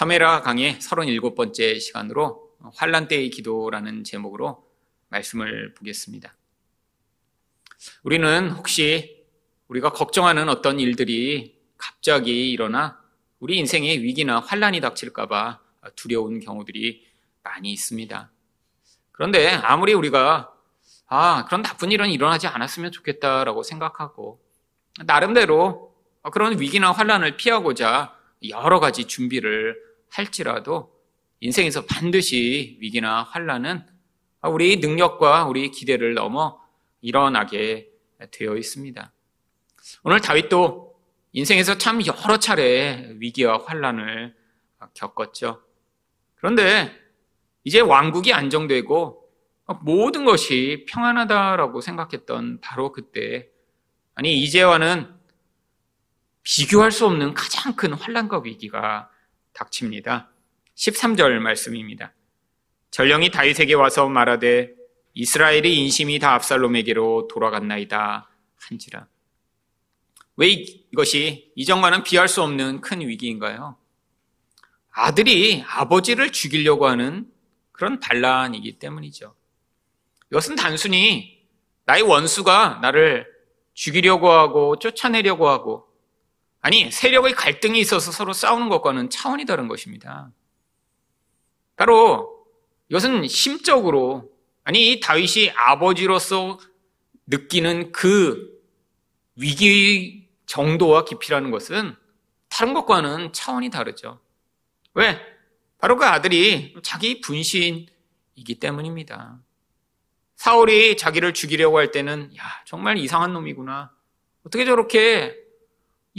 사메라 강의 37번째 시간으로 환란 때의 기도라는 제목으로 말씀을 보겠습니다. 우리는 혹시 우리가 걱정하는 어떤 일들이 갑자기 일어나 우리 인생에 위기나 환란이 닥칠까 봐 두려운 경우들이 많이 있습니다. 그런데 아무리 우리가 아, 그런 나쁜 일은 일어나지 않았으면 좋겠다라고 생각하고 나름대로 그런 위기나 환란을 피하고자 여러 가지 준비를 할지라도 인생에서 반드시 위기나 환란은 우리 능력과 우리 기대를 넘어 일어나게 되어 있습니다. 오늘 다윗도 인생에서 참 여러 차례 위기와 환란을 겪었죠. 그런데 이제 왕국이 안정되고 모든 것이 평안하다라고 생각했던 바로 그때 아니 이제와는 비교할 수 없는 가장 큰 환란과 위기가 닥칩니다. 13절 말씀입니다. 전령이 다윗에게 와서 말하되 이스라엘의 인심이 다 압살롬에게로 돌아갔나이다 한지라. 왜 이것이 이전과는 비할 수 없는 큰 위기인가요? 아들이 아버지를 죽이려고 하는 그런 반란이기 때문이죠. 이것은 단순히 나의 원수가 나를 죽이려고 하고 쫓아내려고 하고 아니 세력의 갈등이 있어서 서로 싸우는 것과는 차원이 다른 것입니다. 바로 이것은 심적으로 아니 이 다윗이 아버지로서 느끼는 그 위기 정도와 깊이라는 것은 다른 것과는 차원이 다르죠. 왜? 바로 그 아들이 자기 분신이기 때문입니다. 사울이 자기를 죽이려고 할 때는 야 정말 이상한 놈이구나. 어떻게 저렇게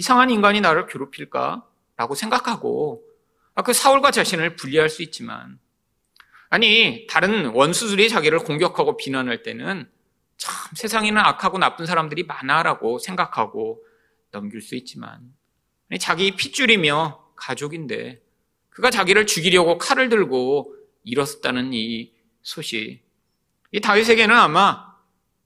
이상한 인간이 나를 괴롭힐까? 라고 생각하고 아, 그 사울과 자신을 분리할 수 있지만 아니 다른 원수들이 자기를 공격하고 비난할 때는 참 세상에는 악하고 나쁜 사람들이 많아라고 생각하고 넘길 수 있지만 아니, 자기 핏줄이며 가족인데 그가 자기를 죽이려고 칼을 들고 일었다는 이 소식 이 다윗에게는 아마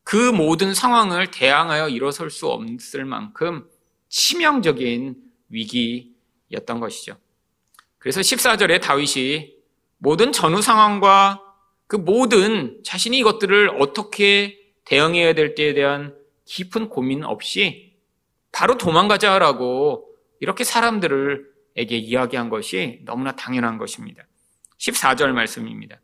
그 모든 상황을 대항하여 일어설 수 없을 만큼 치명적인 위기였던 것이죠. 그래서 14절에 다윗이 모든 전후 상황과 그 모든 자신이 이것들을 어떻게 대응해야 될 때에 대한 깊은 고민 없이 바로 도망가자라고 이렇게 사람들에게 이야기한 것이 너무나 당연한 것입니다. 14절 말씀입니다.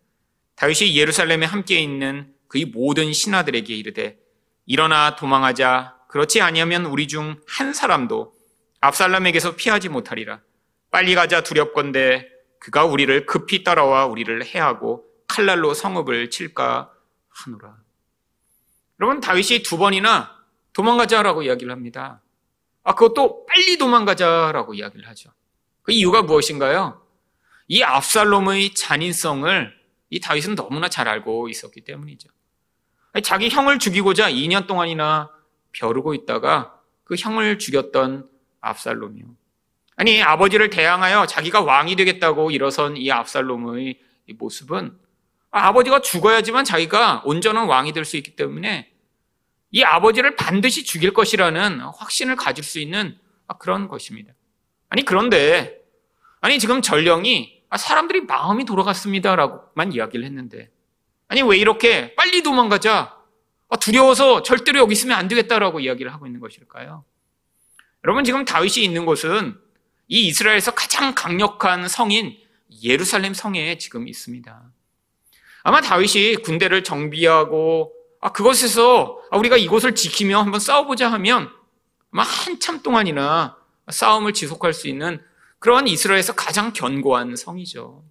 다윗이 예루살렘에 함께 있는 그의 모든 신하들에게 이르되 일어나 도망하자 그렇지 아니하면 우리 중 한 사람도 압살람에게서 피하지 못하리라. 빨리 가자 두렵건대. 그가 우리를 급히 따라와 우리를 해하고 칼날로 성읍을 칠까 하노라. 여러분 다윗이 두 번이나 도망가자라고 이야기를 합니다. 아 그것도 빨리 도망가자라고 이야기를 하죠. 그 이유가 무엇인가요? 이 압살롬의 잔인성을 이 다윗은 너무나 잘 알고 있었기 때문이죠. 자기 형을 죽이고자 2년 동안이나 벼르고 있다가 그 형을 죽였던 압살롬이요. 아니 아버지를 대항하여 자기가 왕이 되겠다고 일어선 이 압살롬의 이 모습은 아버지가 죽어야지만 자기가 온전한 왕이 될 수 있기 때문에 이 아버지를 반드시 죽일 것이라는 확신을 가질 수 있는 그런 것입니다. 아니 그런데 아니 지금 전령이 아, 사람들이 마음이 돌아갔습니다라고만 이야기를 했는데 아니 왜 이렇게 빨리 도망가자 아, 두려워서 절대로 여기 있으면 안 되겠다라고 이야기를 하고 있는 것일까요? 여러분 지금 다윗이 있는 곳은 이 이스라엘에서 가장 강력한 성인 예루살렘 성에 지금 있습니다. 아마 다윗이 군대를 정비하고 아, 그것에서 아, 우리가 이곳을 지키며 한번 싸워보자 하면 아마 한참 동안이나 싸움을 지속할 수 있는 그러한 이스라엘에서 가장 견고한 성이죠.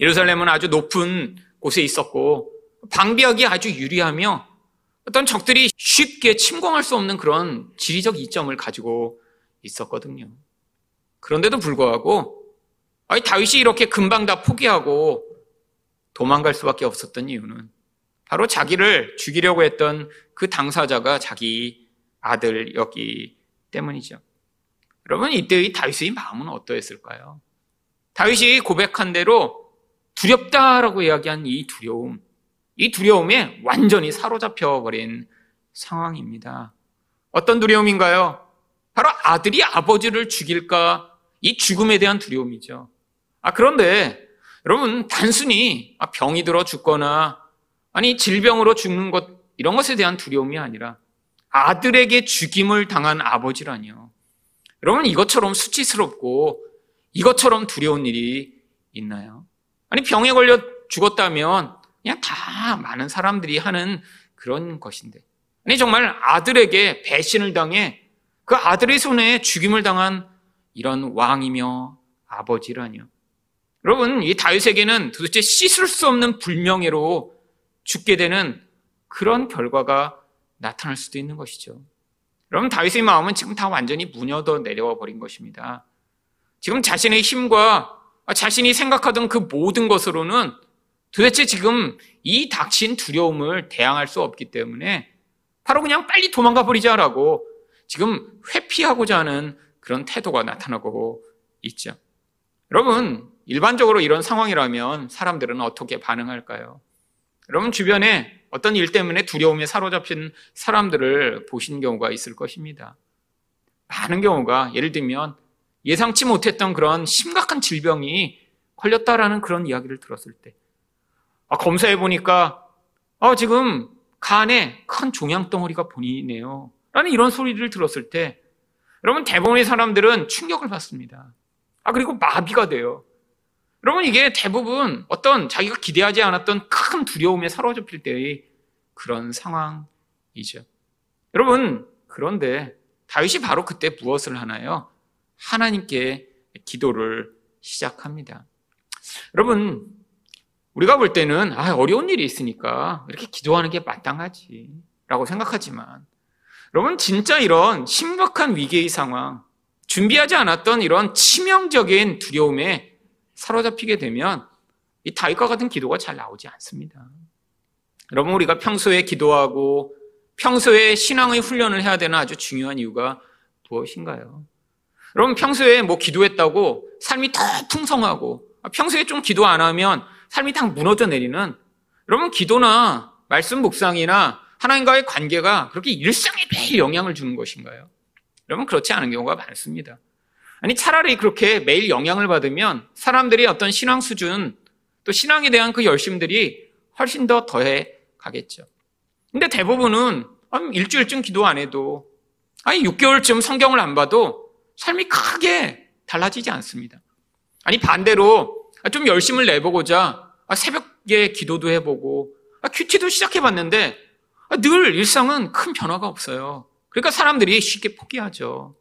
예루살렘은 아주 높은 곳에 있었고 방비하기 아주 유리하며 어떤 적들이 쉽게 침공할 수 없는 그런 지리적 이점을 가지고 있었거든요. 그런데도 불구하고 아니 다윗이 이렇게 금방 다 포기하고 도망갈 수밖에 없었던 이유는 바로 자기를 죽이려고 했던 그 당사자가 자기 아들이었기 때문이죠. 여러분 이때의 다윗의 마음은 어떠했을까요? 다윗이 고백한 대로 두렵다라고 이야기한 이 두려움, 이 두려움에 완전히 사로잡혀 버린 상황입니다. 어떤 두려움인가요? 바로 아들이 아버지를 죽일까 이 죽음에 대한 두려움이죠. 아, 그런데 여러분, 단순히 아, 병이 들어 죽거나 아니, 질병으로 죽는 것, 이런 것에 대한 두려움이 아니라 아들에게 죽임을 당한 아버지라니요. 여러분, 이것처럼 수치스럽고 이것처럼 두려운 일이 있나요? 아니, 병에 걸려 죽었다면 그냥 다 많은 사람들이 하는 그런 것인데. 아니, 정말 아들에게 배신을 당해 그 아들의 손에 죽임을 당한 이런 왕이며 아버지라니요. 여러분, 이 다윗에게는 도대체 씻을 수 없는 불명예로 죽게 되는 그런 결과가 나타날 수도 있는 것이죠. 여러분, 다윗의 마음은 지금 다 완전히 무너져 내려와 버린 것입니다. 지금 자신의 힘과 자신이 생각하던 그 모든 것으로는 도대체 지금 이 닥친 두려움을 대항할 수 없기 때문에 바로 그냥 빨리 도망가 버리자라고 지금 회피하고자 하는 그런 태도가 나타나고 있죠. 여러분, 일반적으로 이런 상황이라면 사람들은 어떻게 반응할까요? 여러분 주변에 어떤 일 때문에 두려움에 사로잡힌 사람들을 보신 경우가 있을 것입니다. 많은 경우가 예를 들면 예상치 못했던 그런 심각한 질병이 걸렸다라는 그런 이야기를 들었을 때 아, 검사해 보니까 아, 지금 간에 큰 종양 덩어리가 보이네요. 라는 이런 소리를 들었을 때 여러분 대부분의 사람들은 충격을 받습니다. 아 그리고 마비가 돼요. 여러분 이게 대부분 어떤 자기가 기대하지 않았던 큰 두려움에 사로잡힐 때의 그런 상황이죠. 여러분 그런데 다윗이 바로 그때 무엇을 하나요? 하나님께 기도를 시작합니다. 여러분 우리가 볼 때는 아, 어려운 일이 있으니까 이렇게 기도하는 게 마땅하지라고 생각하지만 여러분 진짜 이런 심각한 위기의 상황 준비하지 않았던 이런 치명적인 두려움에 사로잡히게 되면 이 다윗과 같은 기도가 잘 나오지 않습니다. 여러분 우리가 평소에 기도하고 평소에 신앙의 훈련을 해야 되는 아주 중요한 이유가 무엇인가요? 여러분 평소에 뭐 기도했다고 삶이 더 풍성하고 평소에 좀 기도 안 하면 삶이 다 무너져 내리는 여러분 기도나 말씀 묵상이나 하나님과의 관계가 그렇게 일상에 매일 영향을 주는 것인가요? 여러분 그렇지 않은 경우가 많습니다. 아니 차라리 그렇게 매일 영향을 받으면 사람들이 어떤 신앙 수준 또 신앙에 대한 그 열심들이 훨씬 더 더해 가겠죠. 근데 대부분은 일주일쯤 기도 안 해도 아니 6개월쯤 성경을 안 봐도 삶이 크게 달라지지 않습니다. 아니 반대로 좀 열심을 내보고자 새벽에 기도도 해보고 큐티도 시작해봤는데 늘 일상은 큰 변화가 없어요. 그러니까 사람들이 쉽게 포기하죠.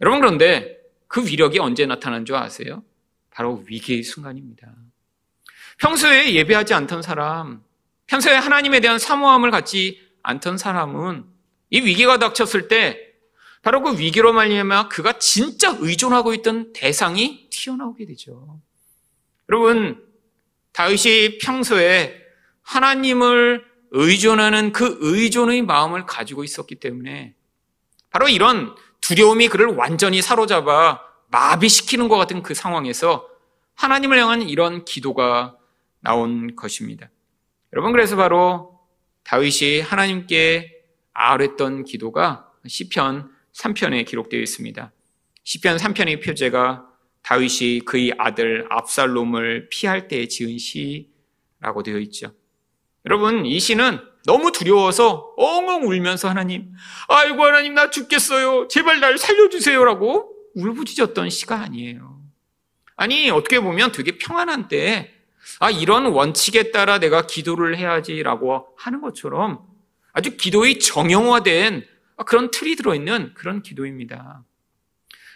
여러분 그런데 그 위력이 언제 나타난 줄 아세요? 바로 위기의 순간입니다. 평소에 예배하지 않던 사람, 평소에 하나님에 대한 사모함을 갖지 않던 사람은 이 위기가 닥쳤을 때 바로 그 위기로 말미암아 그가 진짜 의존하고 있던 대상이 튀어나오게 되죠. 여러분 다윗이 평소에 하나님을 의존하는 그 의존의 마음을 가지고 있었기 때문에 바로 이런 두려움이 그를 완전히 사로잡아 마비시키는 것 같은 그 상황에서 하나님을 향한 이런 기도가 나온 것입니다. 여러분 그래서 바로 다윗이 하나님께 아뢰던 기도가 시편 3편에 기록되어 있습니다. 시편 3편의 표제가 다윗이 그의 아들 압살롬을 피할 때 지은 시라고 되어 있죠. 여러분 이 시는 너무 두려워서 엉엉 울면서 하나님, 아이고 하나님 나 죽겠어요. 제발 날 살려주세요라고 울부짖었던 시가 아니에요. 아니 어떻게 보면 되게 평안한 때, 아 이런 원칙에 따라 내가 기도를 해야지라고 하는 것처럼 아주 기도의 정형화된 그런 틀이 들어있는 그런 기도입니다.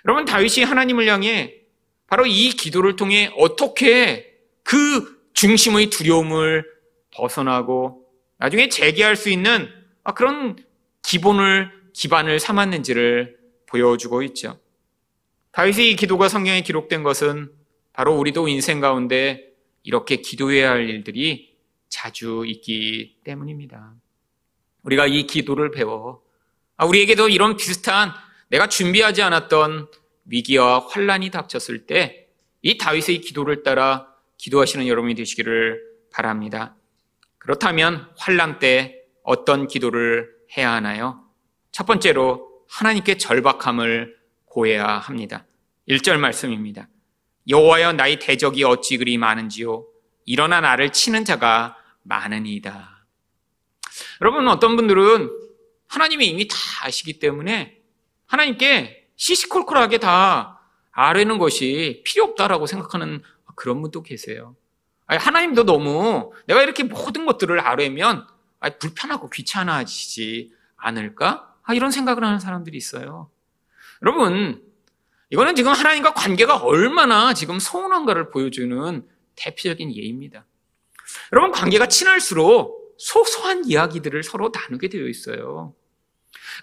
여러분 다윗이 하나님을 향해 바로 이 기도를 통해 어떻게 그 중심의 두려움을 벗어나고 나중에 재개할 수 있는 아, 그런 기본을 기반을 삼았는지를 보여주고 있죠. 다윗의 이 기도가 성경에 기록된 것은 바로 우리도 인생 가운데 이렇게 기도해야 할 일들이 자주 있기 때문입니다. 우리가 이 기도를 배워 아, 우리에게도 이런 비슷한 내가 준비하지 않았던 위기와 환란이 닥쳤을 때 이 다윗의 기도를 따라 기도하시는 여러분이 되시기를 바랍니다. 그렇다면 환란 때 어떤 기도를 해야 하나요? 첫 번째로 하나님께 절박함을 고해야 합니다. 1절 말씀입니다. 여호와여 나의 대적이 어찌 그리 많은지요 일어나 나를 치는 자가 많으니이다. 여러분 어떤 분들은 하나님이 이미 다 아시기 때문에 하나님께 시시콜콜하게 다 아뢰는 것이 필요 없다라고 생각하는 그런 분도 계세요. 아니, 하나님도 너무 내가 이렇게 모든 것들을 아뢰면 아니, 불편하고 귀찮아지지 않을까? 아, 이런 생각을 하는 사람들이 있어요. 여러분, 이거는 지금 하나님과 관계가 얼마나 지금 서운한가를 보여주는 대표적인 예입니다. 여러분, 관계가 친할수록 소소한 이야기들을 서로 나누게 되어 있어요.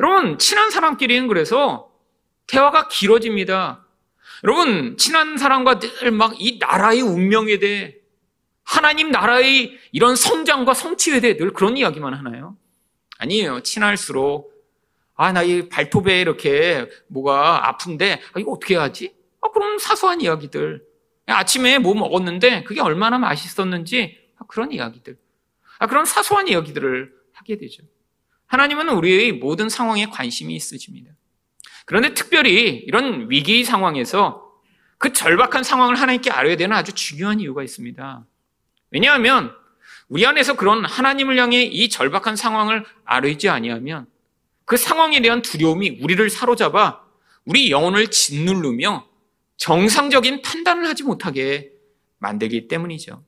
여러분, 친한 사람끼리는 그래서 대화가 길어집니다. 여러분, 친한 사람과 늘 막 이 나라의 운명에 대해 하나님 나라의 이런 성장과 성취에 대해 늘 그런 이야기만 하나요? 아니에요. 친할수록 아, 나 이 발톱에 이렇게 뭐가 아픈데 아, 이거 어떻게 하지? 아, 그럼 사소한 이야기들. 아침에 뭐 먹었는데 그게 얼마나 맛있었는지 아, 그런 이야기들. 아, 그런 사소한 이야기들을 하게 되죠. 하나님은 우리의 모든 상황에 관심이 있으십니다. 그런데 특별히 이런 위기 상황에서 그 절박한 상황을 하나님께 알아야 되는 아주 중요한 이유가 있습니다. 왜냐하면 우리 안에서 그런 하나님을 향해 이 절박한 상황을 알지 아니하면 그 상황에 대한 두려움이 우리를 사로잡아 우리 영혼을 짓누르며 정상적인 판단을 하지 못하게 만들기 때문이죠.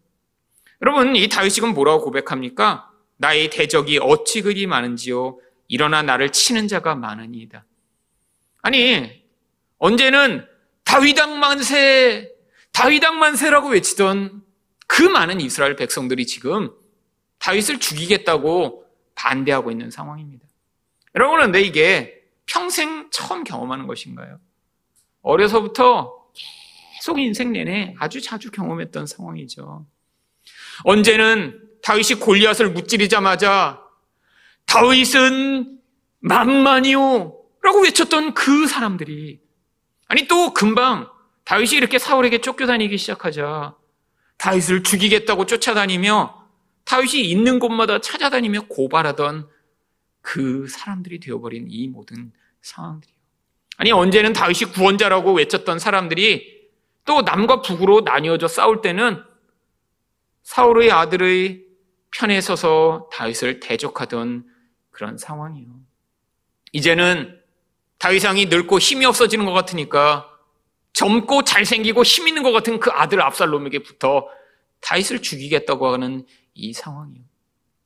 여러분, 이 다윗이 지금 뭐라고 고백합니까? 나의 대적이 어찌 그리 많은지요. 일어나 나를 치는 자가 많으니이다. 아니, 언제는 다윗왕 만세, 다윗왕 만세라고 외치던 그 많은 이스라엘 백성들이 지금 다윗을 죽이겠다고 반대하고 있는 상황입니다. 여러분, 근데 이게 평생 처음 경험하는 것인가요? 어려서부터 계속 인생 내내 아주 자주 경험했던 상황이죠. 언제는 다윗이 골리앗을 무찌르자마자 다윗은 만만이요 라고 외쳤던 그 사람들이 아니 또 금방 다윗이 이렇게 사울에게 쫓겨다니기 시작하자 다윗을 죽이겠다고 쫓아다니며 다윗이 있는 곳마다 찾아다니며 고발하던 그 사람들이 되어버린 이 모든 상황들이요. 아니 언제는 다윗이 구원자라고 외쳤던 사람들이 또 남과 북으로 나뉘어져 싸울 때는 사울의 아들의 편에 서서 다윗을 대적하던 그런 상황이요. 이제는 다윗왕이 늙고 힘이 없어지는 것 같으니까 젊고 잘생기고 힘 있는 것 같은 그 아들 압살롬에게 붙어 다윗을 죽이겠다고 하는 이 상황이요.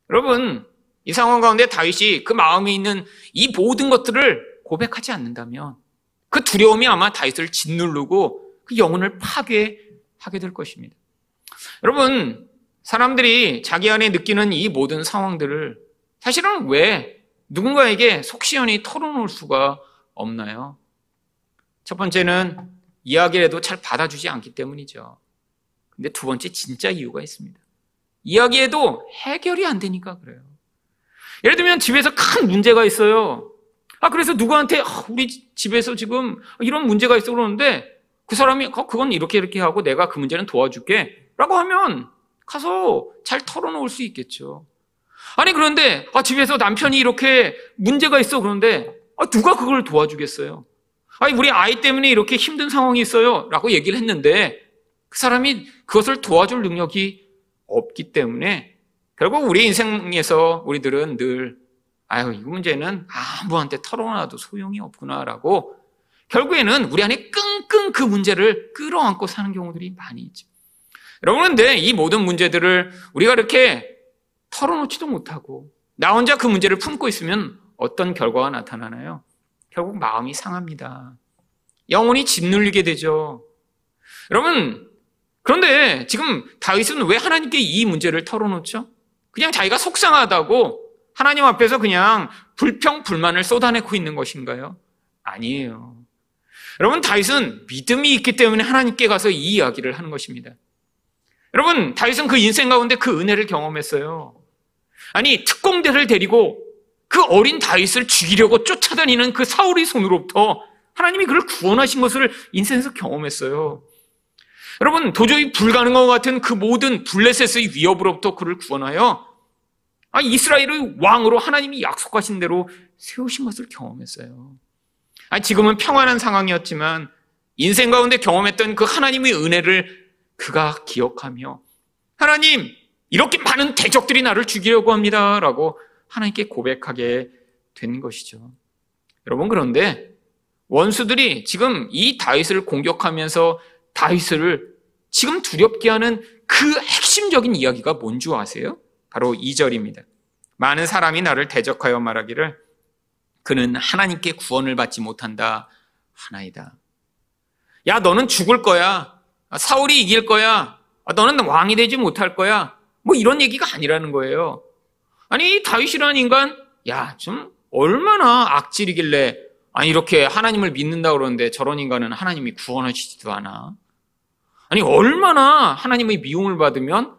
여러분, 이 상황 가운데 다윗이 그 마음에 있는 이 모든 것들을 고백하지 않는다면 그 두려움이 아마 다윗을 짓누르고 그 영혼을 파괴하게 될 것입니다. 여러분, 사람들이 자기 안에 느끼는 이 모든 상황들을 사실은 왜 누군가에게 속시원히 털어놓을 수가 없나요? 첫 번째는 이야기를 해도 잘 받아주지 않기 때문이죠. 근데 두 번째 진짜 이유가 있습니다. 이야기해도 해결이 안 되니까 그래요. 예를 들면 집에서 큰 문제가 있어요. 아, 그래서 누구한테, 아, 우리 집에서 지금 이런 문제가 있어 그러는데 그 사람이, 어, 그건 이렇게 이렇게 하고 내가 그 문제는 도와줄게. 라고 하면 가서 잘 털어놓을 수 있겠죠. 아니, 그런데, 아, 집에서 남편이 이렇게 문제가 있어 그런데 아, 누가 그걸 도와주겠어요? 아니, 우리 아이 때문에 이렇게 힘든 상황이 있어요. 라고 얘기를 했는데 그 사람이 그것을 도와줄 능력이 없기 때문에 결국 우리 인생에서 우리들은 늘 아유, 이 문제는 아무한테 털어놔도 소용이 없구나라고 결국에는 우리 안에 끙끙 그 문제를 끌어안고 사는 경우들이 많이 있죠. 여러분, 근데 이 모든 문제들을 우리가 이렇게 털어놓지도 못하고 나 혼자 그 문제를 품고 있으면 어떤 결과가 나타나나요? 결국 마음이 상합니다. 영혼이 짓눌리게 되죠. 여러분, 그런데 지금 다윗은 왜 하나님께 이 문제를 털어놓죠? 그냥 자기가 속상하다고 하나님 앞에서 그냥 불평, 불만을 쏟아내고 있는 것인가요? 아니에요. 여러분, 다윗은 믿음이 있기 때문에 하나님께 가서 이 이야기를 하는 것입니다. 여러분, 다윗은 그 인생 가운데 그 은혜를 경험했어요. 아니, 특공대를 데리고 그 어린 다윗을 죽이려고 쫓아다니는 그 사울의 손으로부터 하나님이 그를 구원하신 것을 인생에서 경험했어요. 여러분, 도저히 불가능한 것 같은 그 모든 블레셋의 위협으로부터 그를 구원하여 아, 이스라엘의 왕으로 하나님이 약속하신 대로 세우신 것을 경험했어요. 아, 지금은 평안한 상황이었지만 인생 가운데 경험했던 그 하나님의 은혜를 그가 기억하며 하나님 이렇게 많은 대적들이 나를 죽이려고 합니다 라고 하나님께 고백하게 된 것이죠. 여러분 그런데 원수들이 지금 이 다윗을 공격하면서 다윗을 지금 두렵게 하는 그 핵심적인 이야기가 뭔지 아세요? 바로 2절입니다. 많은 사람이 나를 대적하여 말하기를 그는 하나님께 구원을 받지 못한다 하나이다. 야, 너는 죽을 거야. 사울이 이길 거야. 너는 왕이 되지 못할 거야. 뭐 이런 얘기가 아니라는 거예요. 아니, 다윗이라는 인간, 야, 좀 얼마나 악질이길래 아니 이렇게 하나님을 믿는다 그러는데 저런 인간은 하나님이 구원하시지도 않아. 아니 얼마나 하나님의 미움을 받으면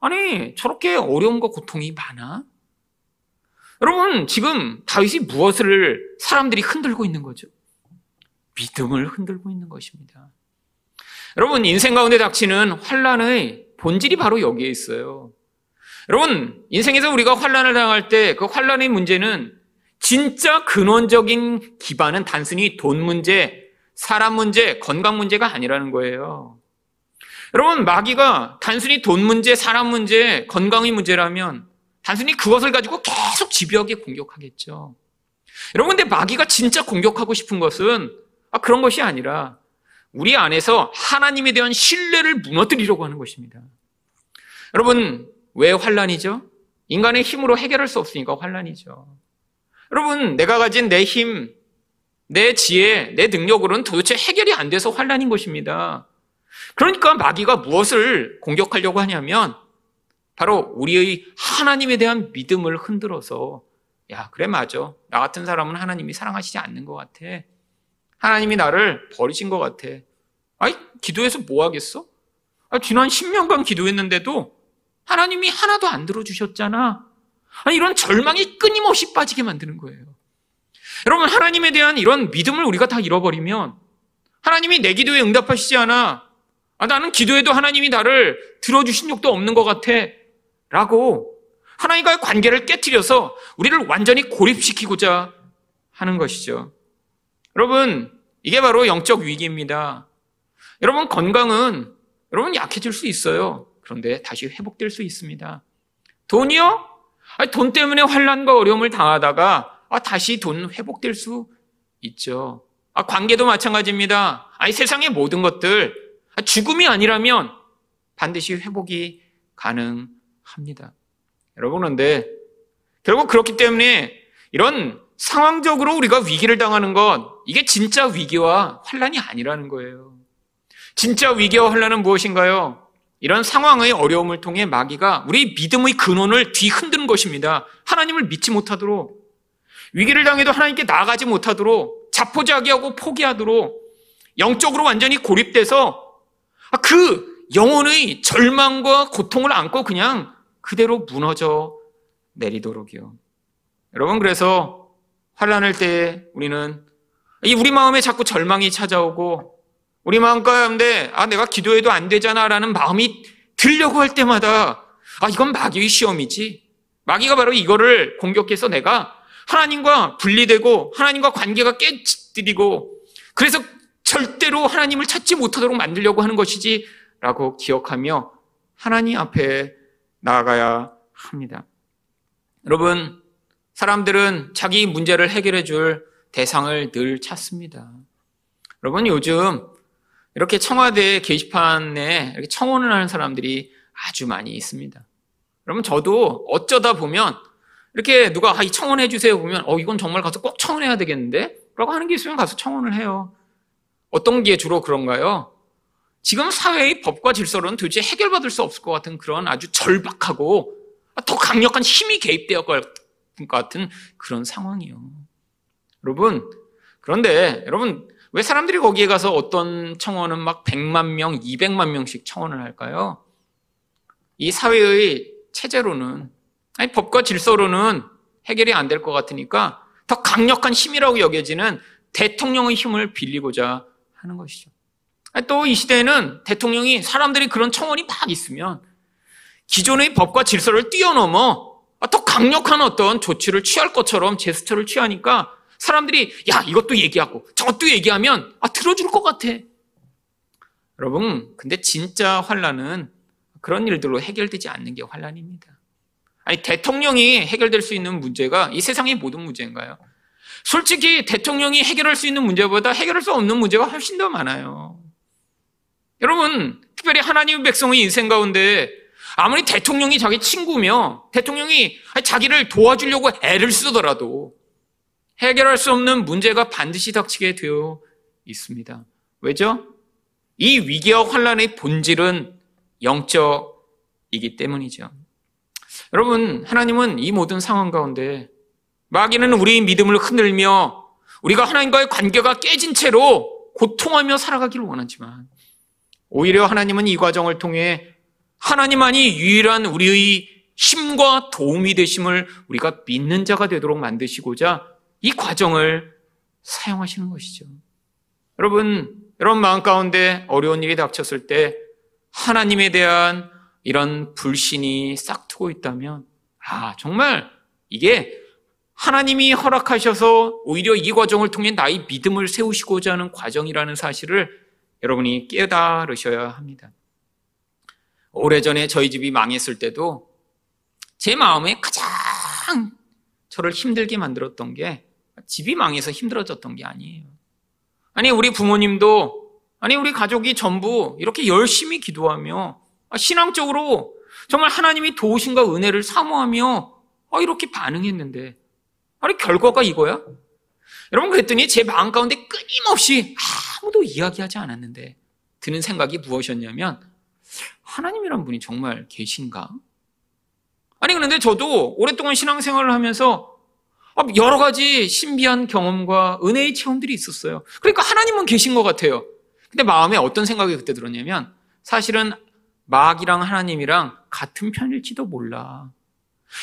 아니 저렇게 어려움과 고통이 많아. 여러분 지금 다윗이 무엇을 사람들이 흔들고 있는 거죠? 믿음을 흔들고 있는 것입니다. 여러분 인생 가운데 닥치는 환란의 본질이 바로 여기에 있어요. 여러분 인생에서 우리가 환란을 당할 때 그 환란의 문제는 진짜 근원적인 기반은 단순히 돈 문제, 사람 문제, 건강 문제가 아니라는 거예요. 여러분, 마귀가 단순히 돈 문제, 사람 문제, 건강의 문제라면 단순히 그것을 가지고 계속 집요하게 공격하겠죠. 여러분, 근데 마귀가 진짜 공격하고 싶은 것은 아, 그런 것이 아니라 우리 안에서 하나님에 대한 신뢰를 무너뜨리려고 하는 것입니다. 여러분, 왜 환란이죠? 인간의 힘으로 해결할 수 없으니까 환란이죠. 여러분, 내가 가진 내 힘, 내 지혜, 내 능력으로는 도대체 해결이 안 돼서 환란인 것입니다. 그러니까 마귀가 무엇을 공격하려고 하냐면 바로 우리의 하나님에 대한 믿음을 흔들어서 야, 그래 맞아. 나 같은 사람은 하나님이 사랑하시지 않는 것 같아. 하나님이 나를 버리신 것 같아. 아이, 기도해서 뭐 하겠어? 아, 지난 10년간 기도했는데도 하나님이 하나도 안 들어주셨잖아. 아니, 이런 절망이 끊임없이 빠지게 만드는 거예요. 여러분, 하나님에 대한 이런 믿음을 우리가 다 잃어버리면 하나님이 내 기도에 응답하시지 않아. 아, 나는 기도해도 하나님이 나를 들어주신 적도 없는 것 같아. 라고 하나님과의 관계를 깨뜨려서 우리를 완전히 고립시키고자 하는 것이죠. 여러분, 이게 바로 영적 위기입니다. 여러분, 건강은 여러분 약해질 수 있어요. 그런데 다시 회복될 수 있습니다. 돈이요? 아니, 돈 때문에 환란과 어려움을 당하다가 아, 다시 돈 회복될 수 있죠. 아, 관계도 마찬가지입니다. 아니, 세상의 모든 것들 아, 죽음이 아니라면 반드시 회복이 가능합니다. 여러분, 그런데 결국 그렇기 때문에 이런 상황적으로 우리가 위기를 당하는 것, 이게 진짜 위기와 환란이 아니라는 거예요. 진짜 위기와 환란은 무엇인가요? 이런 상황의 어려움을 통해 마귀가 우리 믿음의 근원을 뒤흔드는 것입니다. 하나님을 믿지 못하도록 위기를 당해도 하나님께 나아가지 못하도록 자포자기하고 포기하도록 영적으로 완전히 고립돼서 그 영혼의 절망과 고통을 안고 그냥 그대로 무너져 내리도록이요. 여러분 그래서 환란할 때 우리는 우리 마음에 자꾸 절망이 찾아오고 우리 마음 가운데 아 내가 기도해도 안 되잖아라는 마음이 들려고 할 때마다 아 이건 마귀의 시험이지. 마귀가 바로 이거를 공격해서 내가 하나님과 분리되고 하나님과 관계가 깨뜨리고 그래서 절대로 하나님을 찾지 못하도록 만들려고 하는 것이지라고 기억하며 하나님 앞에 나아가야 합니다. 여러분, 사람들은 자기 문제를 해결해 줄 대상을 늘 찾습니다. 여러분, 요즘 이렇게 청와대 게시판에 이렇게 청원을 하는 사람들이 아주 많이 있습니다. 여러분 저도 어쩌다 보면 이렇게 누가 아, 이 청원해 주세요 보면 어 이건 정말 가서 꼭 청원해야 되겠는데? 라고 하는 게 있으면 가서 청원을 해요. 어떤 게 주로 그런가요? 지금 사회의 법과 질서로는 도대체 해결받을 수 없을 것 같은 그런 아주 절박하고 더 강력한 힘이 개입되어 것 같은 그런 상황이요. 여러분, 그런데 여러분 왜 사람들이 거기에 가서 어떤 청원은 막 100만 명, 200만 명씩 청원을 할까요? 이 사회의 체제로는, 아니, 법과 질서로는 해결이 안 될 것 같으니까 더 강력한 힘이라고 여겨지는 대통령의 힘을 빌리고자 하는 것이죠. 또 이 시대에는 대통령이 사람들이 그런 청원이 막 있으면 기존의 법과 질서를 뛰어넘어 더 강력한 어떤 조치를 취할 것처럼 제스처를 취하니까 사람들이 야 이것도 얘기하고 저것도 얘기하면 아 들어줄 것 같아. 여러분 근데 진짜 환란은 그런 일들로 해결되지 않는 게 환란입니다. 아니 대통령이 해결될 수 있는 문제가 이 세상의 모든 문제인가요? 솔직히 대통령이 해결할 수 있는 문제보다 해결할 수 없는 문제가 훨씬 더 많아요. 여러분 특별히 하나님 백성의 인생 가운데 아무리 대통령이 자기 친구며 대통령이 자기를 도와주려고 애를 쓰더라도 해결할 수 없는 문제가 반드시 닥치게 되어 있습니다. 왜죠? 이 위기와 환란의 본질은 영적이기 때문이죠. 여러분, 하나님은 이 모든 상황 가운데 마귀는 우리의 믿음을 흔들며 우리가 하나님과의 관계가 깨진 채로 고통하며 살아가기를 원하지만 오히려 하나님은 이 과정을 통해 하나님만이 유일한 우리의 힘과 도움이 되심을 우리가 믿는 자가 되도록 만드시고자 이 과정을 사용하시는 것이죠. 여러분, 여러분 마음 가운데 어려운 일이 닥쳤을 때 하나님에 대한 이런 불신이 싹트고 있다면, 아, 정말 이게 하나님이 허락하셔서 오히려 이 과정을 통해 나의 믿음을 세우시고자 하는 과정이라는 사실을 여러분이 깨달으셔야 합니다. 오래전에 저희 집이 망했을 때도 제 마음에 가장 저를 힘들게 만들었던 게 집이 망해서 힘들어졌던 게 아니에요. 아니, 우리 부모님도, 아니, 우리 가족이 전부 이렇게 열심히 기도하며 신앙적으로 정말 하나님이 도우신과 은혜를 사모하며 아, 이렇게 반응했는데, 아니, 결과가 이거야? 여러분, 그랬더니 제 마음 가운데 끊임없이 아무도 이야기하지 않았는데 드는 생각이 무엇이었냐면, 하나님이란 분이 정말 계신가? 아니, 그런데 저도 오랫동안 신앙생활을 하면서 여러 가지 신비한 경험과 은혜의 체험들이 있었어요. 그러니까 하나님은 계신 것 같아요. 근데 마음에 어떤 생각이 그때 들었냐면, 사실은 마귀랑 하나님이랑 같은 편일지도 몰라.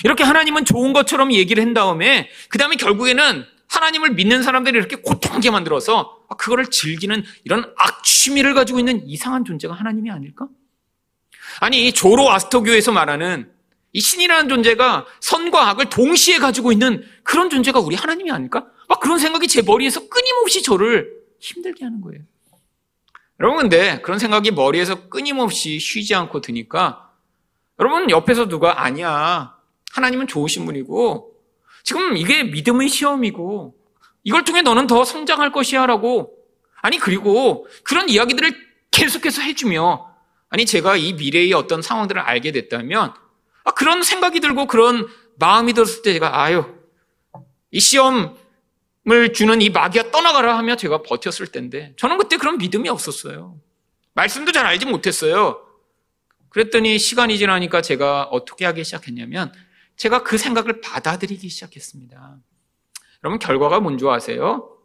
이렇게 하나님은 좋은 것처럼 얘기를 한 다음에, 그 다음에 결국에는 하나님을 믿는 사람들이 이렇게 고통하게 만들어서 그거를 즐기는 이런 악취미를 가지고 있는 이상한 존재가 하나님이 아닐까? 아니, 조로아스터교에서 말하는 이 신이라는 존재가 선과 악을 동시에 가지고 있는 그런 존재가 우리 하나님이 아닐까? 막 그런 생각이 제 머리에서 끊임없이 저를 힘들게 하는 거예요. 여러분, 근데 그런 생각이 머리에서 끊임없이 쉬지 않고 드니까 여러분, 옆에서 누가 아니야. 하나님은 좋으신 분이고 지금 이게 믿음의 시험이고 이걸 통해 너는 더 성장할 것이야 라고 아니, 그리고 그런 이야기들을 계속해서 해주며 아니, 제가 이 미래의 어떤 상황들을 알게 됐다면, 아, 그런 생각이 들고 그런 마음이 들었을 때 제가, 아유, 이 시험을 주는 이 마귀가 떠나가라 하며 제가 버텼을 텐데, 저는 그때 그런 믿음이 없었어요. 말씀도 잘 알지 못했어요. 그랬더니 시간이 지나니까 제가 어떻게 하기 시작했냐면, 제가 그 생각을 받아들이기 시작했습니다. 여러분, 결과가 뭔지 아세요?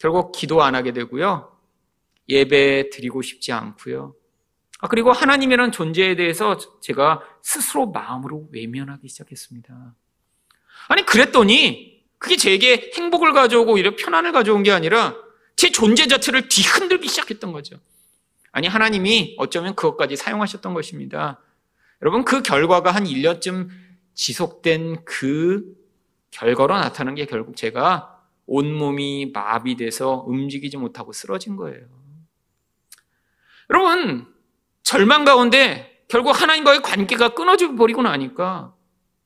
결국 기도 안 하게 되고요. 예배 드리고 싶지 않고요. 아, 그리고 하나님이라는 존재에 대해서 제가 스스로 마음으로 외면하기 시작했습니다. 아니, 그랬더니 그게 제게 행복을 가져오고 이런 편안을 가져온 게 아니라 제 존재 자체를 뒤흔들기 시작했던 거죠. 아니, 하나님이 어쩌면 그것까지 사용하셨던 것입니다. 여러분, 그 결과가 한 1년쯤 지속된 그 결과로 나타난 게 결국 제가 온몸이 마비돼서 움직이지 못하고 쓰러진 거예요. 여러분, 절망 가운데 결국 하나님과의 관계가 끊어져 버리고 나니까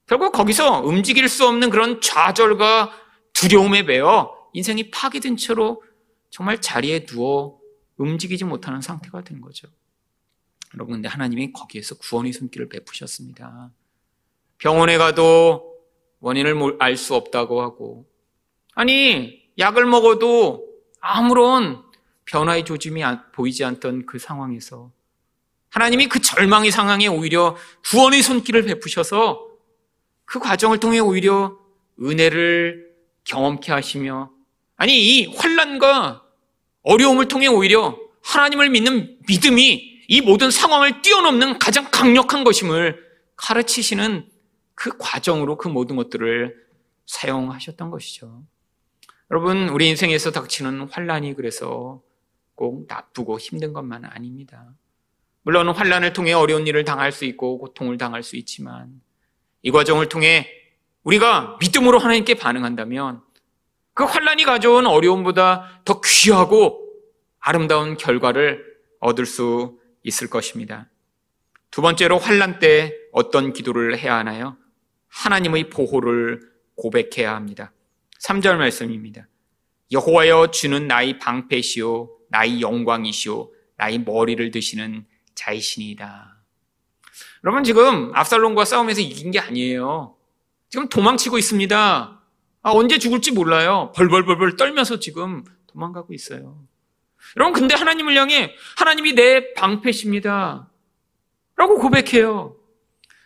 결국 거기서 움직일 수 없는 그런 좌절과 두려움에 매여 인생이 파괴된 채로 정말 자리에 누워 움직이지 못하는 상태가 된 거죠. 여러분, 근데 하나님이 거기에서 구원의 손길을 베푸셨습니다. 병원에 가도 원인을 알 수 없다고 하고, 아니, 약을 먹어도 아무런 변화의 조짐이 보이지 않던 그 상황에서 하나님이 그 절망의 상황에 오히려 구원의 손길을 베푸셔서 그 과정을 통해 오히려 은혜를 경험케 하시며 아니 이 환란과 어려움을 통해 오히려 하나님을 믿는 믿음이 이 모든 상황을 뛰어넘는 가장 강력한 것임을 가르치시는 그 과정으로 그 모든 것들을 사용하셨던 것이죠. 여러분, 우리 인생에서 닥치는 환란이 그래서 꼭 나쁘고 힘든 것만 아닙니다. 물론 환란을 통해 어려운 일을 당할 수 있고 고통을 당할 수 있지만 이 과정을 통해 우리가 믿음으로 하나님께 반응한다면 그 환란이 가져온 어려움보다 더 귀하고 아름다운 결과를 얻을 수 있을 것입니다. 두 번째로 환란 때 어떤 기도를 해야 하나요? 하나님의 보호를 고백해야 합니다. 3절 말씀입니다. 여호와여 주는 나의 방패시오 나의 영광이시오 나의 머리를 드시는 자이신이다. 여러분 지금 압살롬과 싸움에서 이긴 게 아니에요. 지금 도망치고 있습니다. 아, 언제 죽을지 몰라요. 벌벌벌벌 떨면서 지금 도망가고 있어요. 여러분 근데 하나님을 향해 하나님이 내 방패십니다. 라고 고백해요.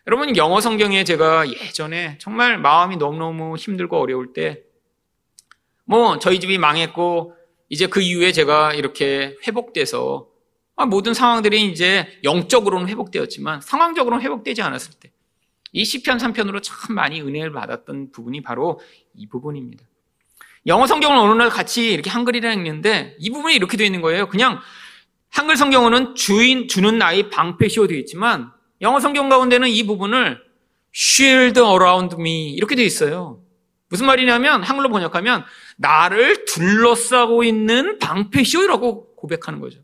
여러분 영어 성경에 제가 예전에 정말 마음이 너무너무 힘들고 어려울 때 뭐 저희 집이 망했고 이제 그 이후에 제가 이렇게 회복돼서 아, 모든 상황들이 이제 영적으로는 회복되었지만 상황적으로는 회복되지 않았을 때 이 시편 3편으로 참 많이 은혜를 받았던 부분이 바로 이 부분입니다. 영어 성경을 어느 날 같이 이렇게 한글이라 읽는데 이 부분이 이렇게 되어 있는 거예요. 그냥 한글 성경어는 주인 주는 나의 방패시오 되어 있지만 영어 성경 가운데는 이 부분을 shield around me 이렇게 되어 있어요. 무슨 말이냐면 한글로 번역하면 나를 둘러싸고 있는 방패시오라고 고백하는 거죠.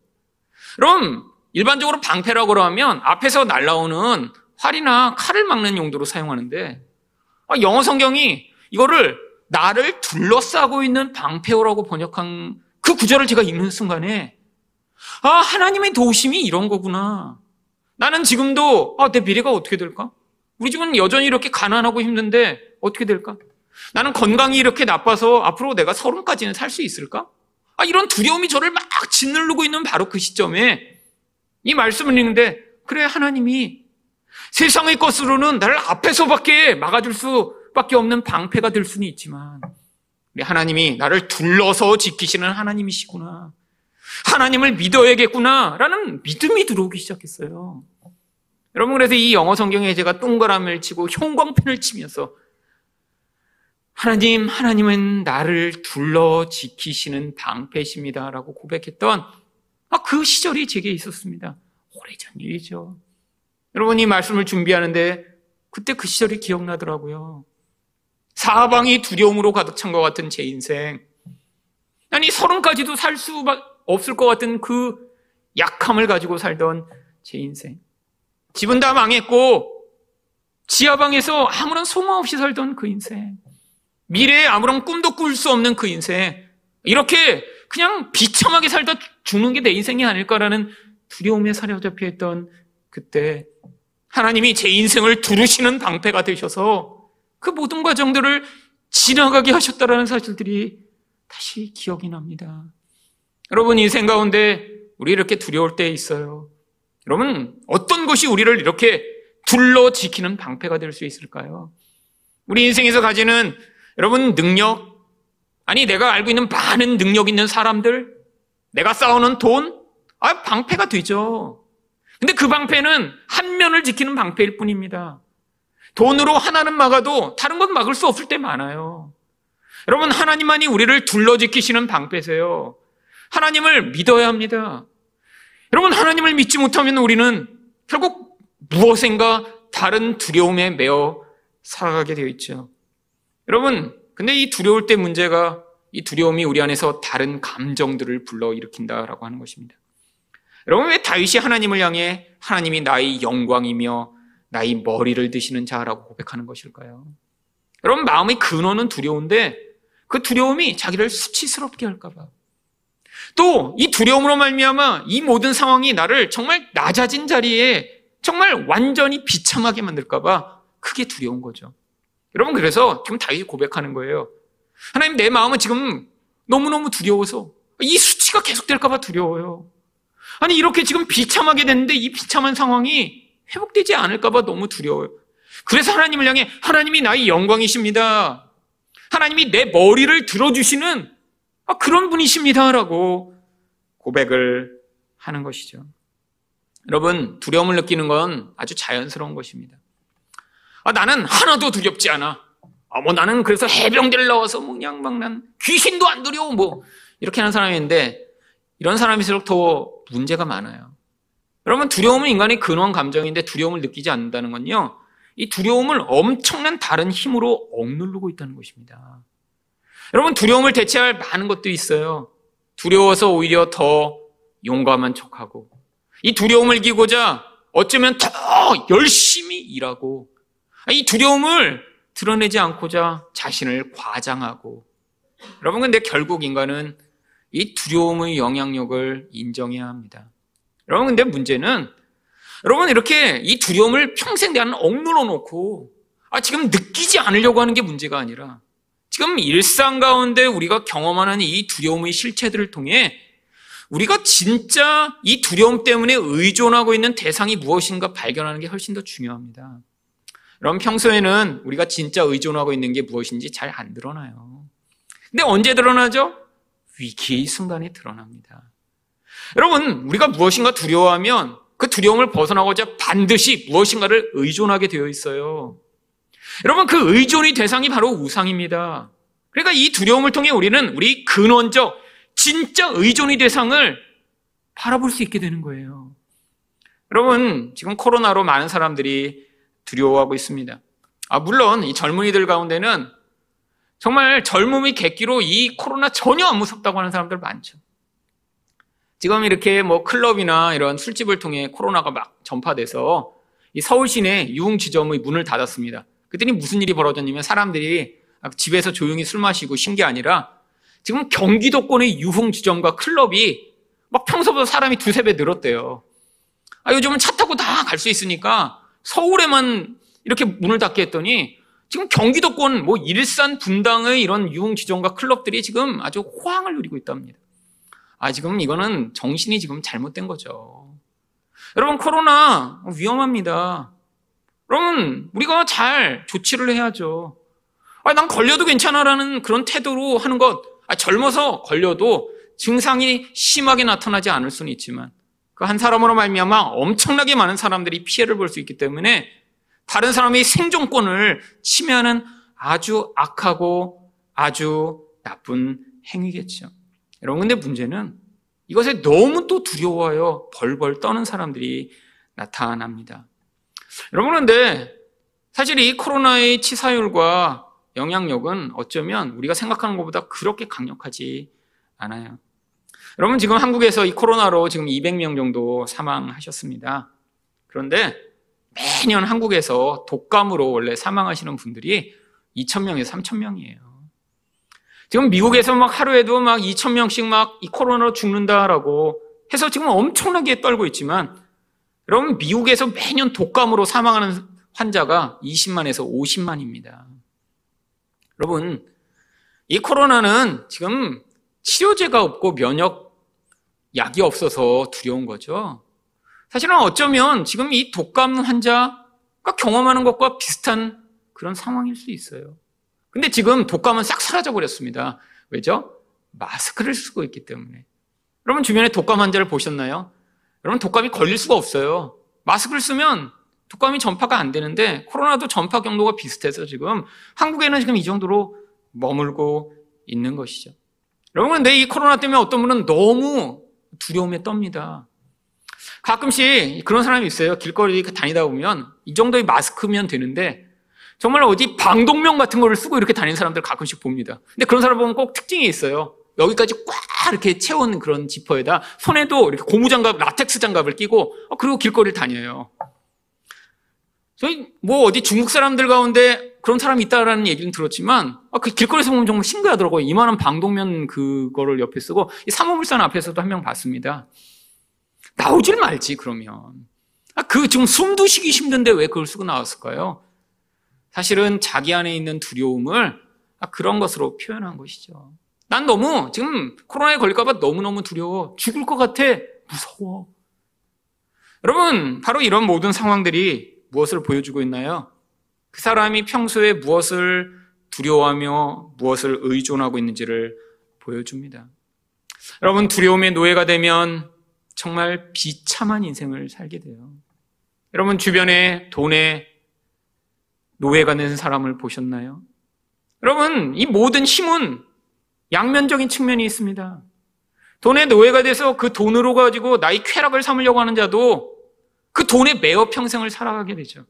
그럼 일반적으로 방패라고 하면 앞에서 날라오는 활이나 칼을 막는 용도로 사용하는데 아, 영어 성경이 이거를 나를 둘러싸고 있는 방패호라고 번역한 그 구절을 제가 읽는 순간에 아 하나님의 도우심이 이런 거구나. 나는 지금도 아, 내 미래가 어떻게 될까? 우리 집은 여전히 이렇게 가난하고 힘든데 어떻게 될까? 나는 건강이 이렇게 나빠서 앞으로 내가 서른까지는 살 수 있을까? 아, 이런 두려움이 저를 막 짓누르고 있는 바로 그 시점에 이 말씀을 읽는데 그래 하나님이 세상의 것으로는 나를 앞에서밖에 막아줄 수밖에 없는 방패가 될 수는 있지만 하나님이 나를 둘러서 지키시는 하나님이시구나. 하나님을 믿어야겠구나. 라는 믿음이 들어오기 시작했어요. 여러분, 그래서 이 영어 성경에 제가 동그라미를 치고 형광펜을 치면서 하나님, 하나님은 나를 둘러 지키시는 방패십니다. 라고 고백했던 아, 그 시절이 제게 있었습니다. 오래전 일이죠. 여러분, 이 말씀을 준비하는데 그때 그 시절이 기억나더라고요. 사방이 두려움으로 가득 찬 것 같은 제 인생. 아니, 서른까지도 살 수 없을 것 같은 그 약함을 가지고 살던 제 인생. 집은 다 망했고, 지하방에서 아무런 소망 없이 살던 그 인생. 미래에 아무런 꿈도 꿀 수 없는 그 인생. 이렇게 그냥 비참하게 살다 죽는 게 내 인생이 아닐까라는 두려움에 사려잡혀 있던 그때 하나님이 제 인생을 두르시는 방패가 되셔서 그 모든 과정들을 지나가게 하셨다라는 사실들이 다시 기억이 납니다. 여러분 인생 가운데 우리 이렇게 두려울 때 있어요. 여러분 어떤 것이 우리를 이렇게 둘러 지키는 방패가 될 수 있을까요? 우리 인생에서 가지는 여러분, 능력, 아니, 내가 알고 있는 많은 능력 있는 사람들, 내가 쌓아놓은 돈, 아, 방패가 되죠. 근데 그 방패는 한 면을 지키는 방패일 뿐입니다. 돈으로 하나는 막아도 다른 건 막을 수 없을 때 많아요. 여러분, 하나님만이 우리를 둘러 지키시는 방패세요. 하나님을 믿어야 합니다. 여러분, 하나님을 믿지 못하면 우리는 결국 무엇인가 다른 두려움에 매어 살아가게 되어 있죠. 여러분, 근데 이 두려울 때 문제가 이 두려움이 우리 안에서 다른 감정들을 불러일으킨다라고 하는 것입니다. 여러분, 왜 다윗이 하나님을 향해 하나님이 나의 영광이며 나의 머리를 드시는 자라고 고백하는 것일까요? 여러분, 마음의 근원은 두려운데 그 두려움이 자기를 수치스럽게 할까봐. 또 이 두려움으로 말미암아 이 모든 상황이 나를 정말 낮아진 자리에 정말 완전히 비참하게 만들까봐 크게 두려운 거죠. 여러분 그래서 지금 다윗이 고백하는 거예요. 하나님 내 마음은 지금 너무너무 두려워서 이 수치가 계속될까봐 두려워요. 아니 이렇게 지금 비참하게 됐는데 이 비참한 상황이 회복되지 않을까봐 너무 두려워요. 그래서 하나님을 향해 하나님이 나의 영광이십니다. 하나님이 내 머리를 들어주시는 아, 그런 분이십니다라고 고백을 하는 것이죠. 여러분 두려움을 느끼는 건 아주 자연스러운 것입니다. 아, 나는 하나도 두렵지 않아. 아, 뭐 나는 그래서 해병대를 나와서 뭐 그냥 막 난 귀신도 안 두려워 뭐 이렇게 하는 사람인데 이런 사람일수록 더 문제가 많아요. 여러분 두려움은 인간의 근원 감정인데 두려움을 느끼지 않는다는 건요. 이 두려움을 엄청난 다른 힘으로 억누르고 있다는 것입니다. 여러분, 두려움을 대체할 많은 것도 있어요. 두려워서 오히려 더 용감한 척하고, 이 두려움을 이기고자 어쩌면 더 열심히 일하고, 이 두려움을 드러내지 않고자 자신을 과장하고, 여러분, 근데 결국 인간은 이 두려움의 영향력을 인정해야 합니다. 여러분, 근데 문제는 여러분 이렇게 이 두려움을 평생 내 안에 억눌러 놓고 아, 지금 느끼지 않으려고 하는 게 문제가 아니라 지금 일상 가운데 우리가 경험하는 이 두려움의 실체들을 통해 우리가 진짜 이 두려움 때문에 의존하고 있는 대상이 무엇인가 발견하는 게 훨씬 더 중요합니다. 여러분 평소에는 우리가 진짜 의존하고 있는 게 무엇인지 잘 안 드러나요. 근데 언제 드러나죠? 위기의 순간에 드러납니다. 여러분, 우리가 무엇인가 두려워하면 그 두려움을 벗어나고자 반드시 무엇인가를 의존하게 되어 있어요. 여러분, 그 의존의 대상이 바로 우상입니다. 그러니까 이 두려움을 통해 우리는 우리 근원적, 진짜 의존의 대상을 바라볼 수 있게 되는 거예요. 여러분, 지금 코로나로 많은 사람들이 두려워하고 있습니다. 아, 물론 이 젊은이들 가운데는 정말 젊음의 객기로 이 코로나 전혀 안 무섭다고 하는 사람들 많죠. 지금 이렇게 뭐 클럽이나 이런 술집을 통해 코로나가 막 전파돼서 이 서울 시내 유흥 지점의 문을 닫았습니다. 그랬더니 무슨 일이 벌어졌냐면 사람들이 집에서 조용히 술 마시고 쉰 게 아니라 지금 경기도권의 유흥 지점과 클럽이 막 평소보다 사람이 두세 배 늘었대요. 아, 요즘은 차 타고 다 갈 수 있으니까 서울에만 이렇게 문을 닫게 했더니 지금 경기도권 뭐 일산 분당의 이런 유흥 지점과 클럽들이 지금 아주 호황을 누리고 있답니다. 아, 지금 이거는 정신이 지금 잘못된 거죠. 여러분, 코로나 위험합니다. 여러분, 우리가 잘 조치를 해야죠. 아, 난 걸려도 괜찮아라는 그런 태도로 하는 것, 아, 젊어서 걸려도 증상이 심하게 나타나지 않을 수는 있지만, 그 한 사람으로 말미암아 엄청나게 많은 사람들이 피해를 볼 수 있기 때문에 다른 사람의 생존권을 침해하는 아주 악하고 아주 나쁜 행위겠죠. 여러분, 근데 문제는 이것에 너무 또 두려워요. 벌벌 떠는 사람들이 나타납니다. 여러분, 그런데 사실 이 코로나의 치사율과 영향력은 어쩌면 우리가 생각하는 것보다 그렇게 강력하지 않아요. 여러분, 지금 한국에서 이 코로나로 지금 200명 정도 사망하셨습니다. 그런데 매년 한국에서 독감으로 원래 사망하시는 분들이 2,000명에서 3,000명이에요. 지금 미국에서 막 하루에도 막 2천 명씩 막 이 코로나로 죽는다라고 해서 지금 엄청나게 떨고 있지만 여러분 미국에서 매년 독감으로 사망하는 환자가 20만에서 50만입니다. 여러분 이 코로나는 지금 치료제가 없고 면역 약이 없어서 두려운 거죠. 사실은 어쩌면 지금 이 독감 환자가 경험하는 것과 비슷한 그런 상황일 수 있어요. 근데 지금 독감은 싹 사라져 버렸습니다. 왜죠? 마스크를 쓰고 있기 때문에. 여러분 주변에 독감 환자를 보셨나요? 여러분 독감이 걸릴 수가 없어요. 마스크를 쓰면 독감이 전파가 안 되는데 코로나도 전파 경로가 비슷해서 지금 한국에는 지금 이 정도로 머물고 있는 것이죠. 여러분 근데 이 코로나 때문에 어떤 분은 너무 두려움에 떱니다. 가끔씩 그런 사람이 있어요. 길거리 다니다 보면 이 정도의 마스크면 되는데 정말 어디 방독면 같은 거를 쓰고 이렇게 다니는 사람들 가끔씩 봅니다. 근데 그런 사람 보면 꼭 특징이 있어요. 여기까지 꽉 이렇게 채운 그런 지퍼에다 손에도 이렇게 고무장갑, 라텍스 장갑을 끼고 어, 그리고 길거리를 다녀요. 저희 뭐 어디 중국 사람들 가운데 그런 사람이 있다라는 얘기는 들었지만 아, 그 길거리에서 보면 정말 신기하더라고요. 이만한 방독면 그거를 옆에 쓰고 사모물산 앞에서도 한 명 봤습니다. 나오질 말지 그러면. 아, 그 지금 숨도 쉬기 힘든데 왜 그걸 쓰고 나왔을까요? 사실은 자기 안에 있는 두려움을 그런 것으로 표현한 것이죠. 난 너무 지금 코로나에 걸릴까봐 너무너무 두려워. 죽을 것 같아. 무서워. 여러분, 바로 이런 모든 상황들이 무엇을 보여주고 있나요? 그 사람이 평소에 무엇을 두려워하며 무엇을 의존하고 있는지를 보여줍니다. 여러분, 두려움의 노예가 되면 정말 비참한 인생을 살게 돼요. 여러분, 주변에 돈에 노예가 된 사람을 보셨나요? 여러분, 이 모든 힘은 양면적인 측면이 있습니다. 돈의 노예가 돼서 그 돈으로 가지고 나의 쾌락을 삼으려고 하는 자도 그 돈에 매어 평생을 살아가게 되죠.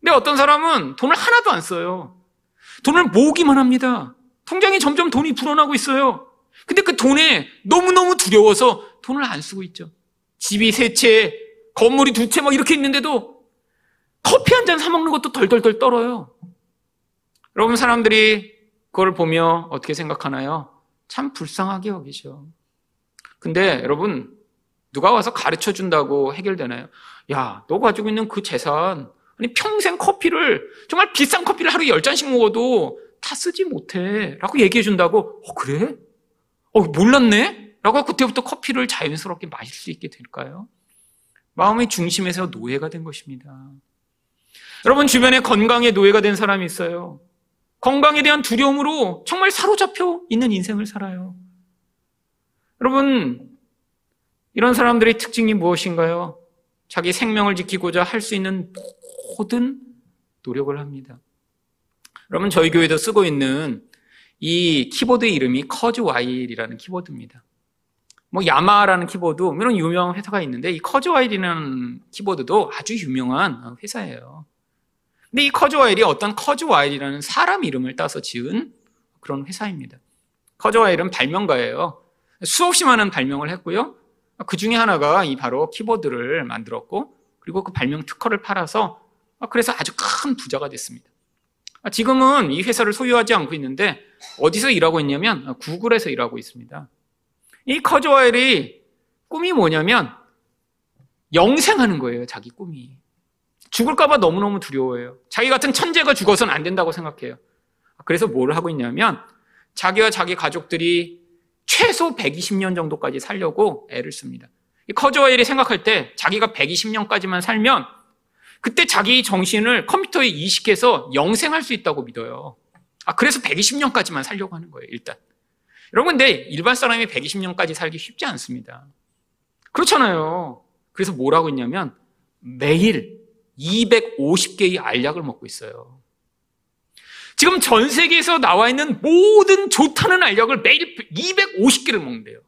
근데 어떤 사람은 돈을 하나도 안 써요. 돈을 모으기만 합니다. 통장에 점점 돈이 불어나고 있어요. 근데 그 돈에 너무너무 두려워서 돈을 안 쓰고 있죠. 집이 세 채, 건물이 두 채 막 이렇게 있는데도 커피 한 잔 사먹는 것도 덜덜덜 떨어요. 여러분, 사람들이 그걸 보며 어떻게 생각하나요? 참 불쌍하게 여기죠. 근데 여러분, 누가 와서 가르쳐 준다고 해결되나요? 야, 너 가지고 있는 그 재산, 아니, 평생 커피를, 정말 비싼 커피를 하루에 열 잔씩 먹어도 다 쓰지 못해. 라고 얘기해 준다고, 어, 그래? 어, 몰랐네? 라고 그때부터 커피를 자연스럽게 마실 수 있게 될까요? 마음의 중심에서 노예가 된 것입니다. 여러분, 주변에 건강에 노예가 된 사람이 있어요. 건강에 대한 두려움으로 정말 사로잡혀 있는 인생을 살아요. 여러분, 이런 사람들의 특징이 무엇인가요? 자기 생명을 지키고자 할 수 있는 모든 노력을 합니다. 여러분, 저희 교회도 쓰고 있는 이 키보드의 이름이 Kurzweil이라는 키보드입니다. 뭐 Yamaha라는 키보드 이런 유명한 회사가 있는데 이 Kurzweil이라는 키보드도 아주 유명한 회사예요. 근데 이 커즈와일이 어떤 커즈와일이라는 사람 이름을 따서 지은 그런 회사입니다. 커즈와일은 발명가예요. 수없이 많은 발명을 했고요. 그 중에 하나가 이 바로 키보드를 만들었고 그리고 그 발명 특허를 팔아서 그래서 아주 큰 부자가 됐습니다. 지금은 이 회사를 소유하지 않고 있는데 어디서 일하고 있냐면 구글에서 일하고 있습니다. 이 커즈와일이 꿈이 뭐냐면 영생하는 거예요. 자기 꿈이. 죽을까봐 너무너무 두려워해요. 자기 같은 천재가 죽어서는 안 된다고 생각해요. 그래서 뭘 하고 있냐면 자기와 자기 가족들이 최소 120년 정도까지 살려고 애를 씁니다. 이 커즈와일이 생각할 때 자기가 120년까지만 살면 그때 자기 정신을 컴퓨터에 이식해서 영생할 수 있다고 믿어요. 아, 그래서 120년까지만 살려고 하는 거예요, 일단. 여러분, 근데 일반 사람이 120년까지 살기 쉽지 않습니다. 그렇잖아요. 그래서 뭐라고 했냐면 매일 250개의 알약을 먹고 있어요. 지금 전 세계에서 나와 있는 모든 좋다는 알약을 매일 250개를 먹는데요.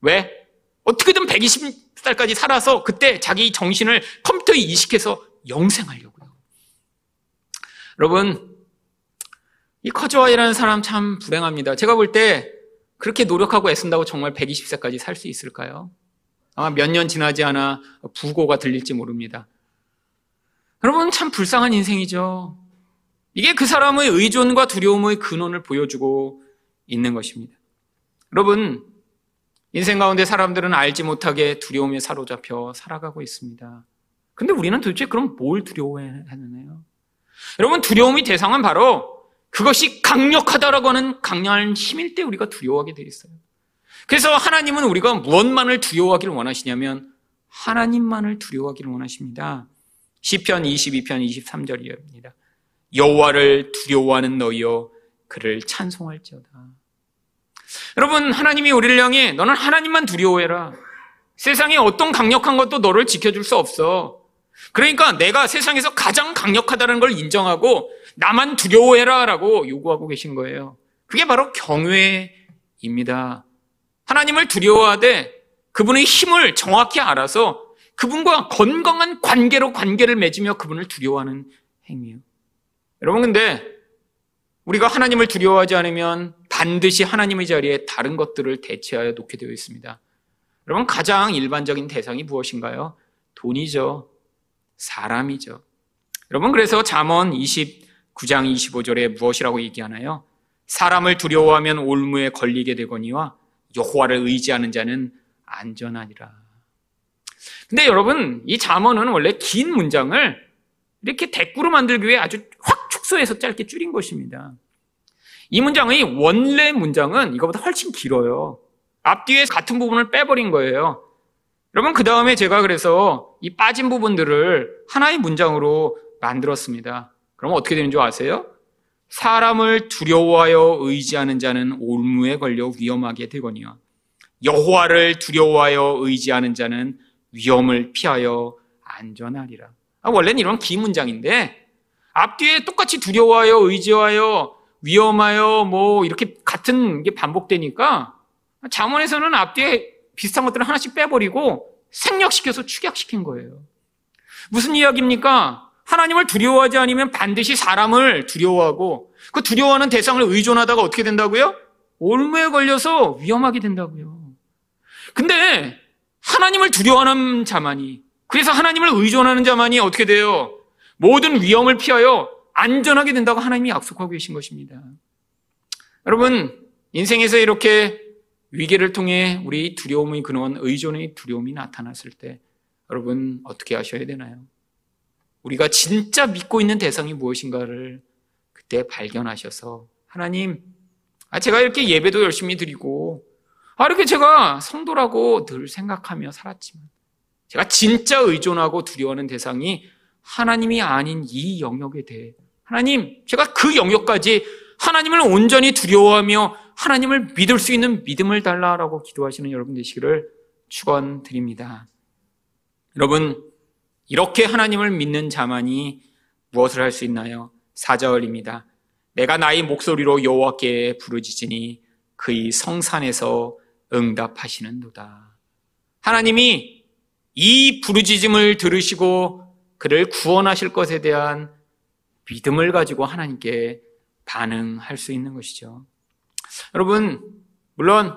왜? 어떻게든 120살까지 살아서 그때 자기 정신을 컴퓨터에 이식해서 영생하려고요. 여러분, 이 커즈와이라는 사람 참 불행합니다. 제가 볼 때 그렇게 노력하고 애쓴다고 정말 120세까지 살 수 있을까요? 아마 몇 년 지나지 않아 부고가 들릴지 모릅니다. 여러분, 참 불쌍한 인생이죠. 이게 그 사람의 의존과 두려움의 근원을 보여주고 있는 것입니다. 여러분, 인생 가운데 사람들은 알지 못하게 두려움에 사로잡혀 살아가고 있습니다. 근데 우리는 도대체 그럼 뭘 두려워해야 하느냐요? 여러분, 두려움의 대상은 바로 그것이 강력하다라고 하는 강렬한 힘일 때 우리가 두려워하게 되어 있어요. 그래서 하나님은 우리가 무엇만을 두려워하기를 원하시냐면 하나님만을 두려워하기를 원하십니다. 시편 22편 23절이입니다. 여호와를 두려워하는 너희여 그를 찬송할지어다. 여러분 하나님이 우리를 향해 너는 하나님만 두려워해라. 세상에 어떤 강력한 것도 너를 지켜줄 수 없어. 그러니까 내가 세상에서 가장 강력하다는 걸 인정하고 나만 두려워해라 라고 요구하고 계신 거예요. 그게 바로 경외입니다. 하나님을 두려워하되 그분의 힘을 정확히 알아서 그분과 건강한 관계로 관계를 맺으며 그분을 두려워하는 행위예요. 여러분 근데 우리가 하나님을 두려워하지 않으면 반드시 하나님의 자리에 다른 것들을 대체하여 놓게 되어 있습니다. 여러분 가장 일반적인 대상이 무엇인가요? 돈이죠. 사람이죠. 여러분 그래서 잠언 29장 25절에 무엇이라고 얘기하나요? 사람을 두려워하면 올무에 걸리게 되거니와 여호와를 의지하는 자는 안전하니라. 근데 여러분 이 잠언은 원래 긴 문장을 이렇게 대꾸로 만들기 위해 아주 확 축소해서 짧게 줄인 것입니다. 이 문장의 원래 문장은 이거보다 훨씬 길어요. 앞뒤에 같은 부분을 빼버린 거예요. 여러분, 그 다음에 제가 그래서 이 빠진 부분들을 하나의 문장으로 만들었습니다. 그럼 어떻게 되는 줄 아세요? 사람을 두려워하여 의지하는 자는 올무에 걸려 위험하게 되거니와 여호와를 두려워하여 의지하는 자는 위험을 피하여 안전하리라. 아, 원래는 이런 긴 문장인데 앞뒤에 똑같이 두려워하여 의지하여 위험하여 뭐 이렇게 같은 게 반복되니까 자문에서는 앞뒤에 비슷한 것들을 하나씩 빼버리고 생략시켜서 축약시킨 거예요. 무슨 이야기입니까? 하나님을 두려워하지 않으면 반드시 사람을 두려워하고 그 두려워하는 대상을 의존하다가 어떻게 된다고요? 올무에 걸려서 위험하게 된다고요. 근데 하나님을 두려워하는 자만이 그래서 하나님을 의존하는 자만이 어떻게 돼요? 모든 위험을 피하여 안전하게 된다고 하나님이 약속하고 계신 것입니다. 여러분, 인생에서 이렇게 위기를 통해 우리 두려움의 근원, 의존의 두려움이 나타났을 때 여러분 어떻게 하셔야 되나요? 우리가 진짜 믿고 있는 대상이 무엇인가를 그때 발견하셔서 하나님, 아, 제가 이렇게 예배도 열심히 드리고, 아, 이렇게 제가 성도라고 늘 생각하며 살았지만, 제가 진짜 의존하고 두려워하는 대상이 하나님이 아닌 이 영역에 대해, 하나님, 제가 그 영역까지 하나님을 온전히 두려워하며 하나님을 믿을 수 있는 믿음을 달라라고 기도하시는 여러분 되시기를 축원드립니다. 여러분, 이렇게 하나님을 믿는 자만이 무엇을 할 수 있나요? 4절입니다. 내가 나의 목소리로 여호와께 부르짖으니 그의 성산에서 응답하시는도다. 하나님이 이 부르짖음을 들으시고 그를 구원하실 것에 대한 믿음을 가지고 하나님께 반응할 수 있는 것이죠. 여러분, 물론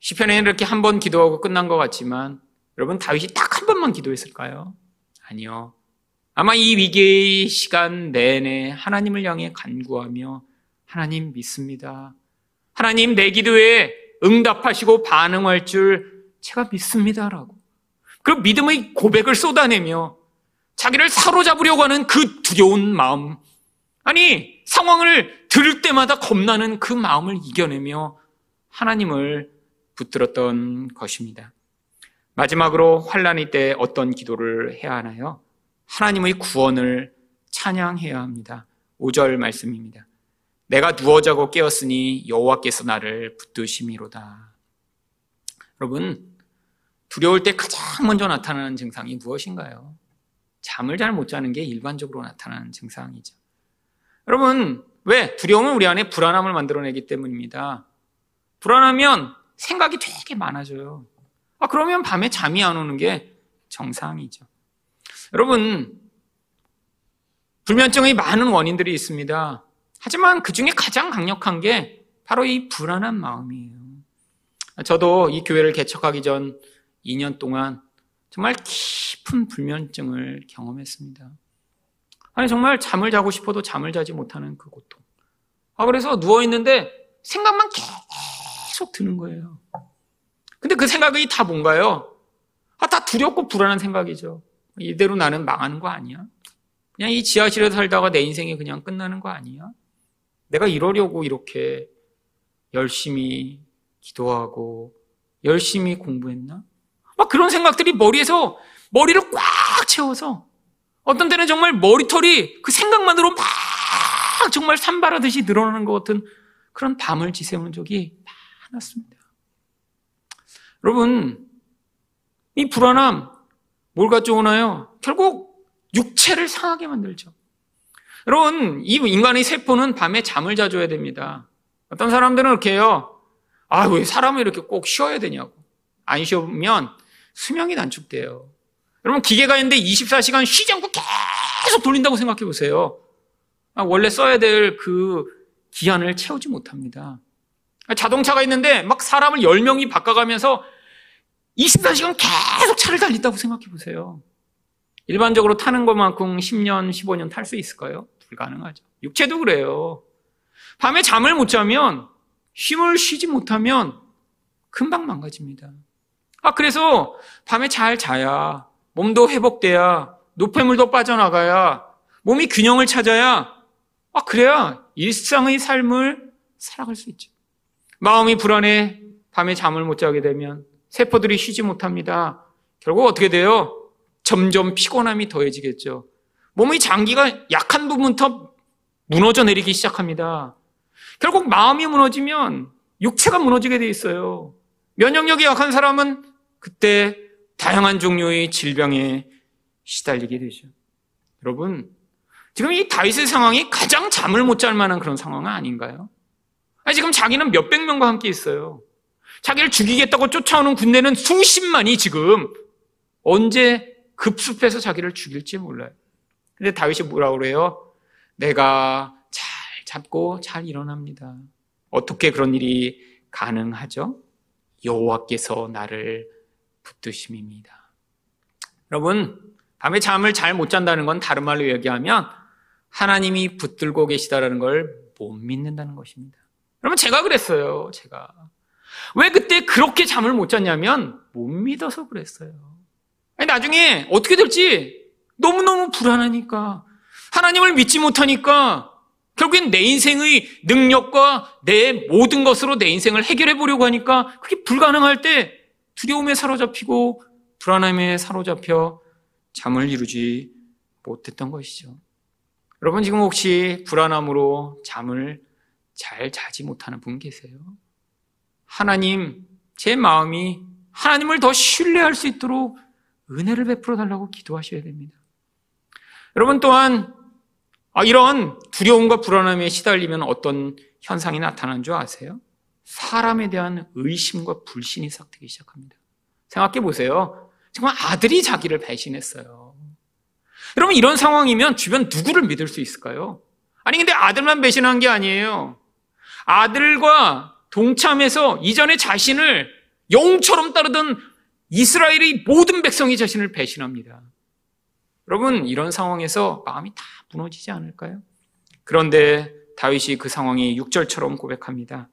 시편에는 이렇게 한 번 기도하고 끝난 것 같지만 여러분 다윗이 딱 한 번만 기도했을까요? 아니요. 아마 이 위기의 시간 내내 하나님을 향해 간구하며 하나님 믿습니다. 하나님 내 기도에 응답하시고 반응할 줄 제가 믿습니다라고. 그 믿음의 고백을 쏟아내며 자기를 사로잡으려고 하는 그 두려운 마음. 아니, 상황을 들을 때마다 겁나는 그 마음을 이겨내며 하나님을 붙들었던 것입니다. 마지막으로 환란의 때 어떤 기도를 해야 하나요? 하나님의 구원을 찬양해야 합니다. 5절 말씀입니다. 내가 누워 자고 깨었으니 여호와께서 나를 붙드심이로다. 여러분, 두려울 때 가장 먼저 나타나는 증상이 무엇인가요? 잠을 잘 못 자는 게 일반적으로 나타나는 증상이죠. 여러분, 왜? 두려움은 우리 안에 불안함을 만들어내기 때문입니다. 불안하면 생각이 되게 많아져요. 아, 그러면 밤에 잠이 안 오는 게 정상이죠. 여러분, 불면증의 많은 원인들이 있습니다. 하지만 그 중에 가장 강력한 게 바로 이 불안한 마음이에요. 저도 이 교회를 개척하기 전 2년 동안 정말 깊은 불면증을 경험했습니다. 아니, 정말 잠을 자고 싶어도 잠을 자지 못하는 그 고통. 아, 그래서 누워있는데 생각만 계속 드는 거예요. 근데 그 생각이 다 뭔가요? 아, 다 두렵고 불안한 생각이죠. 이대로 나는 망하는 거 아니야? 그냥 이 지하실에 살다가 내 인생이 그냥 끝나는 거 아니야? 내가 이러려고 이렇게 열심히 기도하고 열심히 공부했나? 막 그런 생각들이 머리에서 머리를 꽉 채워서 어떤 때는 정말 머리털이 그 생각만으로 막 정말 산발하듯이 늘어나는 것 같은 그런 밤을 지새우는 적이 많았습니다. 여러분, 이 불안함, 뭘 가져오나요? 결국 육체를 상하게 만들죠. 여러분, 이 인간의 세포는 밤에 잠을 자줘야 됩니다. 어떤 사람들은 이렇게 해요. 아, 왜 사람을 이렇게 꼭 쉬어야 되냐고. 안 쉬면 수명이 단축돼요. 여러분, 기계가 있는데 24시간 쉬지 않고 계속 돌린다고 생각해 보세요. 아, 원래 써야 될 그 기한을 채우지 못합니다. 자동차가 있는데 막 사람을 10명이 바꿔가면서 24시간 계속 차를 달린다고 생각해 보세요. 일반적으로 타는 것만큼 10년, 15년 탈 수 있을까요? 불가능하죠. 육체도 그래요. 밤에 잠을 못 자면, 쉼을 쉬지 못하면 금방 망가집니다. 아, 그래서 밤에 잘 자야, 몸도 회복돼야, 노폐물도 빠져나가야, 몸이 균형을 찾아야, 아, 그래야 일상의 삶을 살아갈 수 있죠. 마음이 불안해 밤에 잠을 못 자게 되면 세포들이 쉬지 못합니다. 결국 어떻게 돼요? 점점 피곤함이 더해지겠죠. 몸의 장기가 약한 부분부터 무너져 내리기 시작합니다. 결국 마음이 무너지면 육체가 무너지게 돼 있어요. 면역력이 약한 사람은 그때 다양한 종류의 질병에 시달리게 되죠. 여러분, 지금 이 다윗의 상황이 가장 잠을 못 잘 만한 그런 상황은 아닌가요? 아니, 지금 자기는 몇백 명과 함께 있어요. 자기를 죽이겠다고 쫓아오는 군대는 수십만이 지금 언제 급습해서 자기를 죽일지 몰라요. 근데 다윗이 뭐라고 그래요? 내가 잘 잡고 잘 일어납니다. 어떻게 그런 일이 가능하죠? 여호와께서 나를 붙드심입니다. 여러분, 밤에 잠을 잘 못 잔다는 건 다른 말로 얘기하면 하나님이 붙들고 계시다라는 걸 못 믿는다는 것입니다. 여러분, 제가 그랬어요. 제가. 왜 그때 그렇게 잠을 못 잤냐면 못 믿어서 그랬어요. 아니, 나중에 어떻게 될지 너무너무 불안하니까 하나님을 믿지 못하니까 결국엔 내 인생의 능력과 내 모든 것으로 내 인생을 해결해 보려고 하니까 그게 불가능할 때 두려움에 사로잡히고 불안함에 사로잡혀 잠을 이루지 못했던 것이죠. 여러분 지금 혹시 불안함으로 잠을 잘 자지 못하는 분 계세요? 하나님, 제 마음이 하나님을 더 신뢰할 수 있도록 은혜를 베풀어 달라고 기도하셔야 됩니다. 여러분 또한 아, 이런 두려움과 불안함에 시달리면 어떤 현상이 나타나는 줄 아세요? 사람에 대한 의심과 불신이 싹트기 시작합니다. 생각해 보세요. 정말 아들이 자기를 배신했어요. 여러분 이런 상황이면 주변 누구를 믿을 수 있을까요? 아니 근데 아들만 배신한 게 아니에요. 아들과 동참해서 이전에 자신을 영처럼 따르던 이스라엘의 모든 백성이 자신을 배신합니다. 여러분 이런 상황에서 마음이 다 무너지지 않을까요? 그런데 다윗이 그 상황이 6절처럼 고백합니다.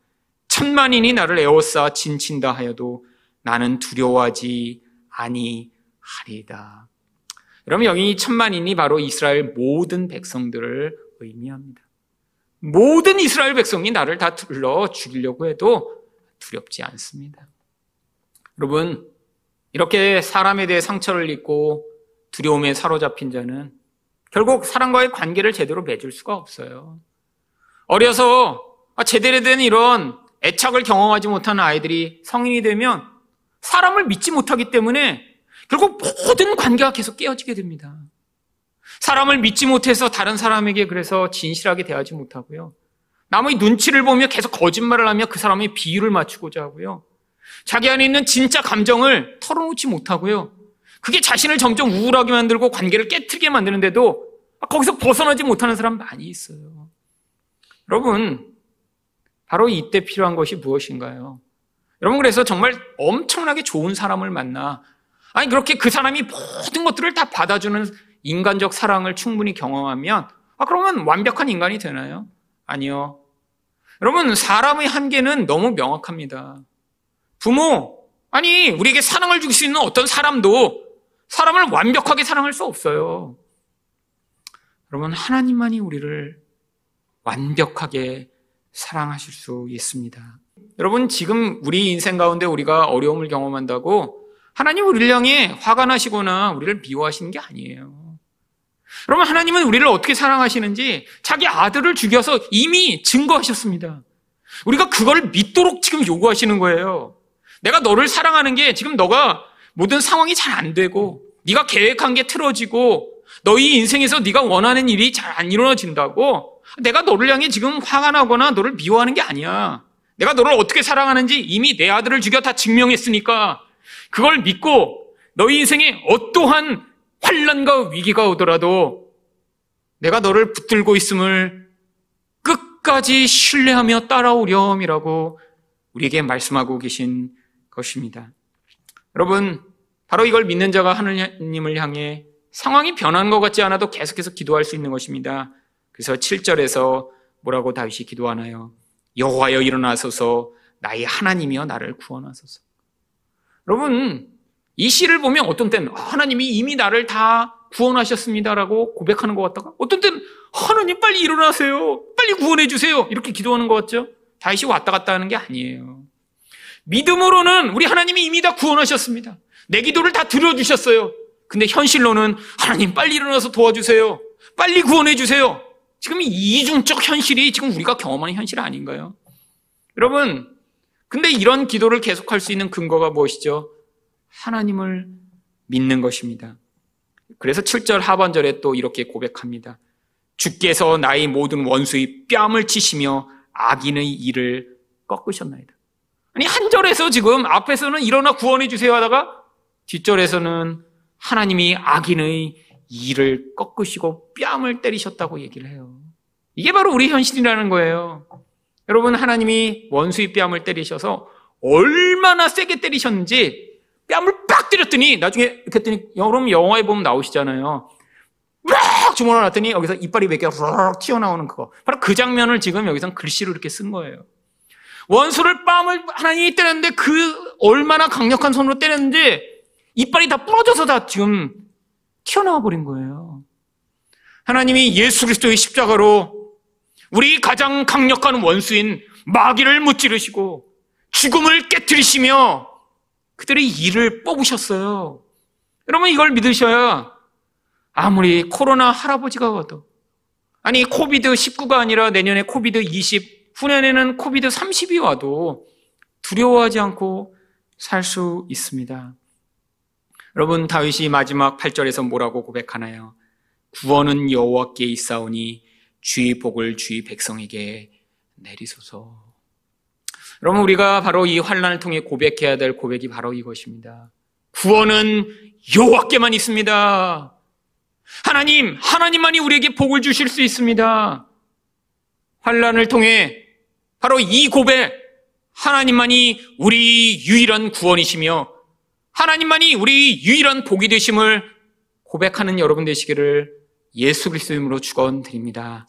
천만인이 나를 에워싸 진친다 하여도 나는 두려워하지 아니하리다. 여러분 여기 천만인이 바로 이스라엘 모든 백성들을 의미합니다. 모든 이스라엘 백성이 나를 다 둘러 죽이려고 해도 두렵지 않습니다. 여러분 이렇게 사람에 대해 상처를 입고 두려움에 사로잡힌 자는 결국 사람과의 관계를 제대로 맺을 수가 없어요. 어려서 제대로 된 이런 애착을 경험하지 못하는 아이들이 성인이 되면 사람을 믿지 못하기 때문에 결국 모든 관계가 계속 깨어지게 됩니다. 사람을 믿지 못해서 다른 사람에게 그래서 진실하게 대하지 못하고요. 남의 눈치를 보며 계속 거짓말을 하며 그 사람의 비유를 맞추고자 하고요. 자기 안에 있는 진짜 감정을 털어놓지 못하고요. 그게 자신을 점점 우울하게 만들고 관계를 깨트리게 만드는데도 거기서 벗어나지 못하는 사람 많이 있어요. 여러분, 바로 이때 필요한 것이 무엇인가요? 여러분, 그래서 정말 엄청나게 좋은 사람을 만나, 아니, 그렇게 그 사람이 모든 것들을 다 받아주는 인간적 사랑을 충분히 경험하면, 아, 그러면 완벽한 인간이 되나요? 아니요. 여러분, 사람의 한계는 너무 명확합니다. 부모, 아니, 우리에게 사랑을 줄 수 있는 어떤 사람도 사람을 완벽하게 사랑할 수 없어요. 여러분, 하나님만이 우리를 완벽하게 사랑하실 수 있습니다. 여러분, 지금 우리 인생 가운데 우리가 어려움을 경험한다고 하나님 우리를 향해 화가 나시거나 우리를 미워하시는 게 아니에요. 여러분, 하나님은 우리를 어떻게 사랑하시는지 자기 아들을 죽여서 이미 증거하셨습니다. 우리가 그걸 믿도록 지금 요구하시는 거예요. 내가 너를 사랑하는 게 지금 너가 모든 상황이 잘 안 되고 네가 계획한 게 틀어지고 너희 인생에서 네가 원하는 일이 잘 안 이루어진다고 내가 너를 향해 지금 화가 나거나 너를 미워하는 게 아니야. 내가 너를 어떻게 사랑하는지 이미 내 아들을 죽여 다 증명했으니까 그걸 믿고 너희 인생에 어떠한 환란과 위기가 오더라도 내가 너를 붙들고 있음을 끝까지 신뢰하며 따라오렴이라고 우리에게 말씀하고 계신 것입니다. 여러분, 바로 이걸 믿는 자가 하느님을 향해 상황이 변한 것 같지 않아도 계속해서 기도할 수 있는 것입니다. 그래서 7절에서 뭐라고 다윗이 기도하나요? 여호와여 일어나소서 나의 하나님이여 나를 구원하소서. 여러분, 이 시를 보면 어떤 때는 하나님이 이미 나를 다 구원하셨습니다라고 고백하는 것 같다가 어떤 때는 하나님 빨리 일어나세요. 빨리 구원해 주세요. 이렇게 기도하는 것 같죠? 다윗이 왔다 갔다 하는 게 아니에요. 믿음으로는 우리 하나님이 이미 다 구원하셨습니다. 내 기도를 다 들어주셨어요. 근데 현실로는 하나님 빨리 일어나서 도와주세요. 빨리 구원해 주세요. 지금 이중적 현실이 지금 우리가 경험하는 현실 아닌가요? 여러분, 근데 이런 기도를 계속할 수 있는 근거가 무엇이죠? 하나님을 믿는 것입니다. 그래서 7절 하반절에 또 이렇게 고백합니다. 주께서 나의 모든 원수의 뺨을 치시며 악인의 일을 꺾으셨나이다. 아니, 한 절에서 지금 앞에서는 일어나 구원해 주세요 하다가 뒷절에서는 하나님이 악인의 이를 꺾으시고 뺨을 때리셨다고 얘기를 해요. 이게 바로 우리 현실이라는 거예요. 여러분, 하나님이 원수의 뺨을 때리셔서 얼마나 세게 때리셨는지 뺨을 빡 때렸더니 나중에 이렇게 했더니 여러분 영화에 보면 나오시잖아요. 막 주문을 놨더니 여기서 이빨이 몇 개가 르르 튀어나오는 그거. 바로 그 장면을 지금 여기서 글씨로 이렇게 쓴 거예요. 원수를 뺨을 하나님이 때렸는데 그 얼마나 강력한 손으로 때렸는지 이빨이 다 부러져서 다 지금 튀어나와 버린 거예요. 하나님이 예수 그리스도의 십자가로 우리 가장 강력한 원수인 마귀를 무찌르시고 죽음을 깨뜨리시며 그들의 이를 뽑으셨어요. 여러분 이걸 믿으셔야 아무리 코로나 할아버지가 와도 아니 COVID 19가 아니라 내년에 COVID 20 후년에는 COVID 30이 와도 두려워하지 않고 살 수 있습니다. 여러분 다윗이 마지막 8절에서 뭐라고 고백하나요? 구원은 여호와께 있사오니 주의 복을 주의 백성에게 내리소서. 여러분 우리가 바로 이 환란을 통해 고백해야 될 고백이 바로 이것입니다. 구원은 여호와께만 있습니다. 하나님, 하나님만이 우리에게 복을 주실 수 있습니다. 환란을 통해 바로 이 고백, 하나님만이 우리 유일한 구원이시며 하나님만이 우리 유일한 복이 되심을 고백하는 여러분 되시기를 예수 그리스도 이름으로 축원드립니다.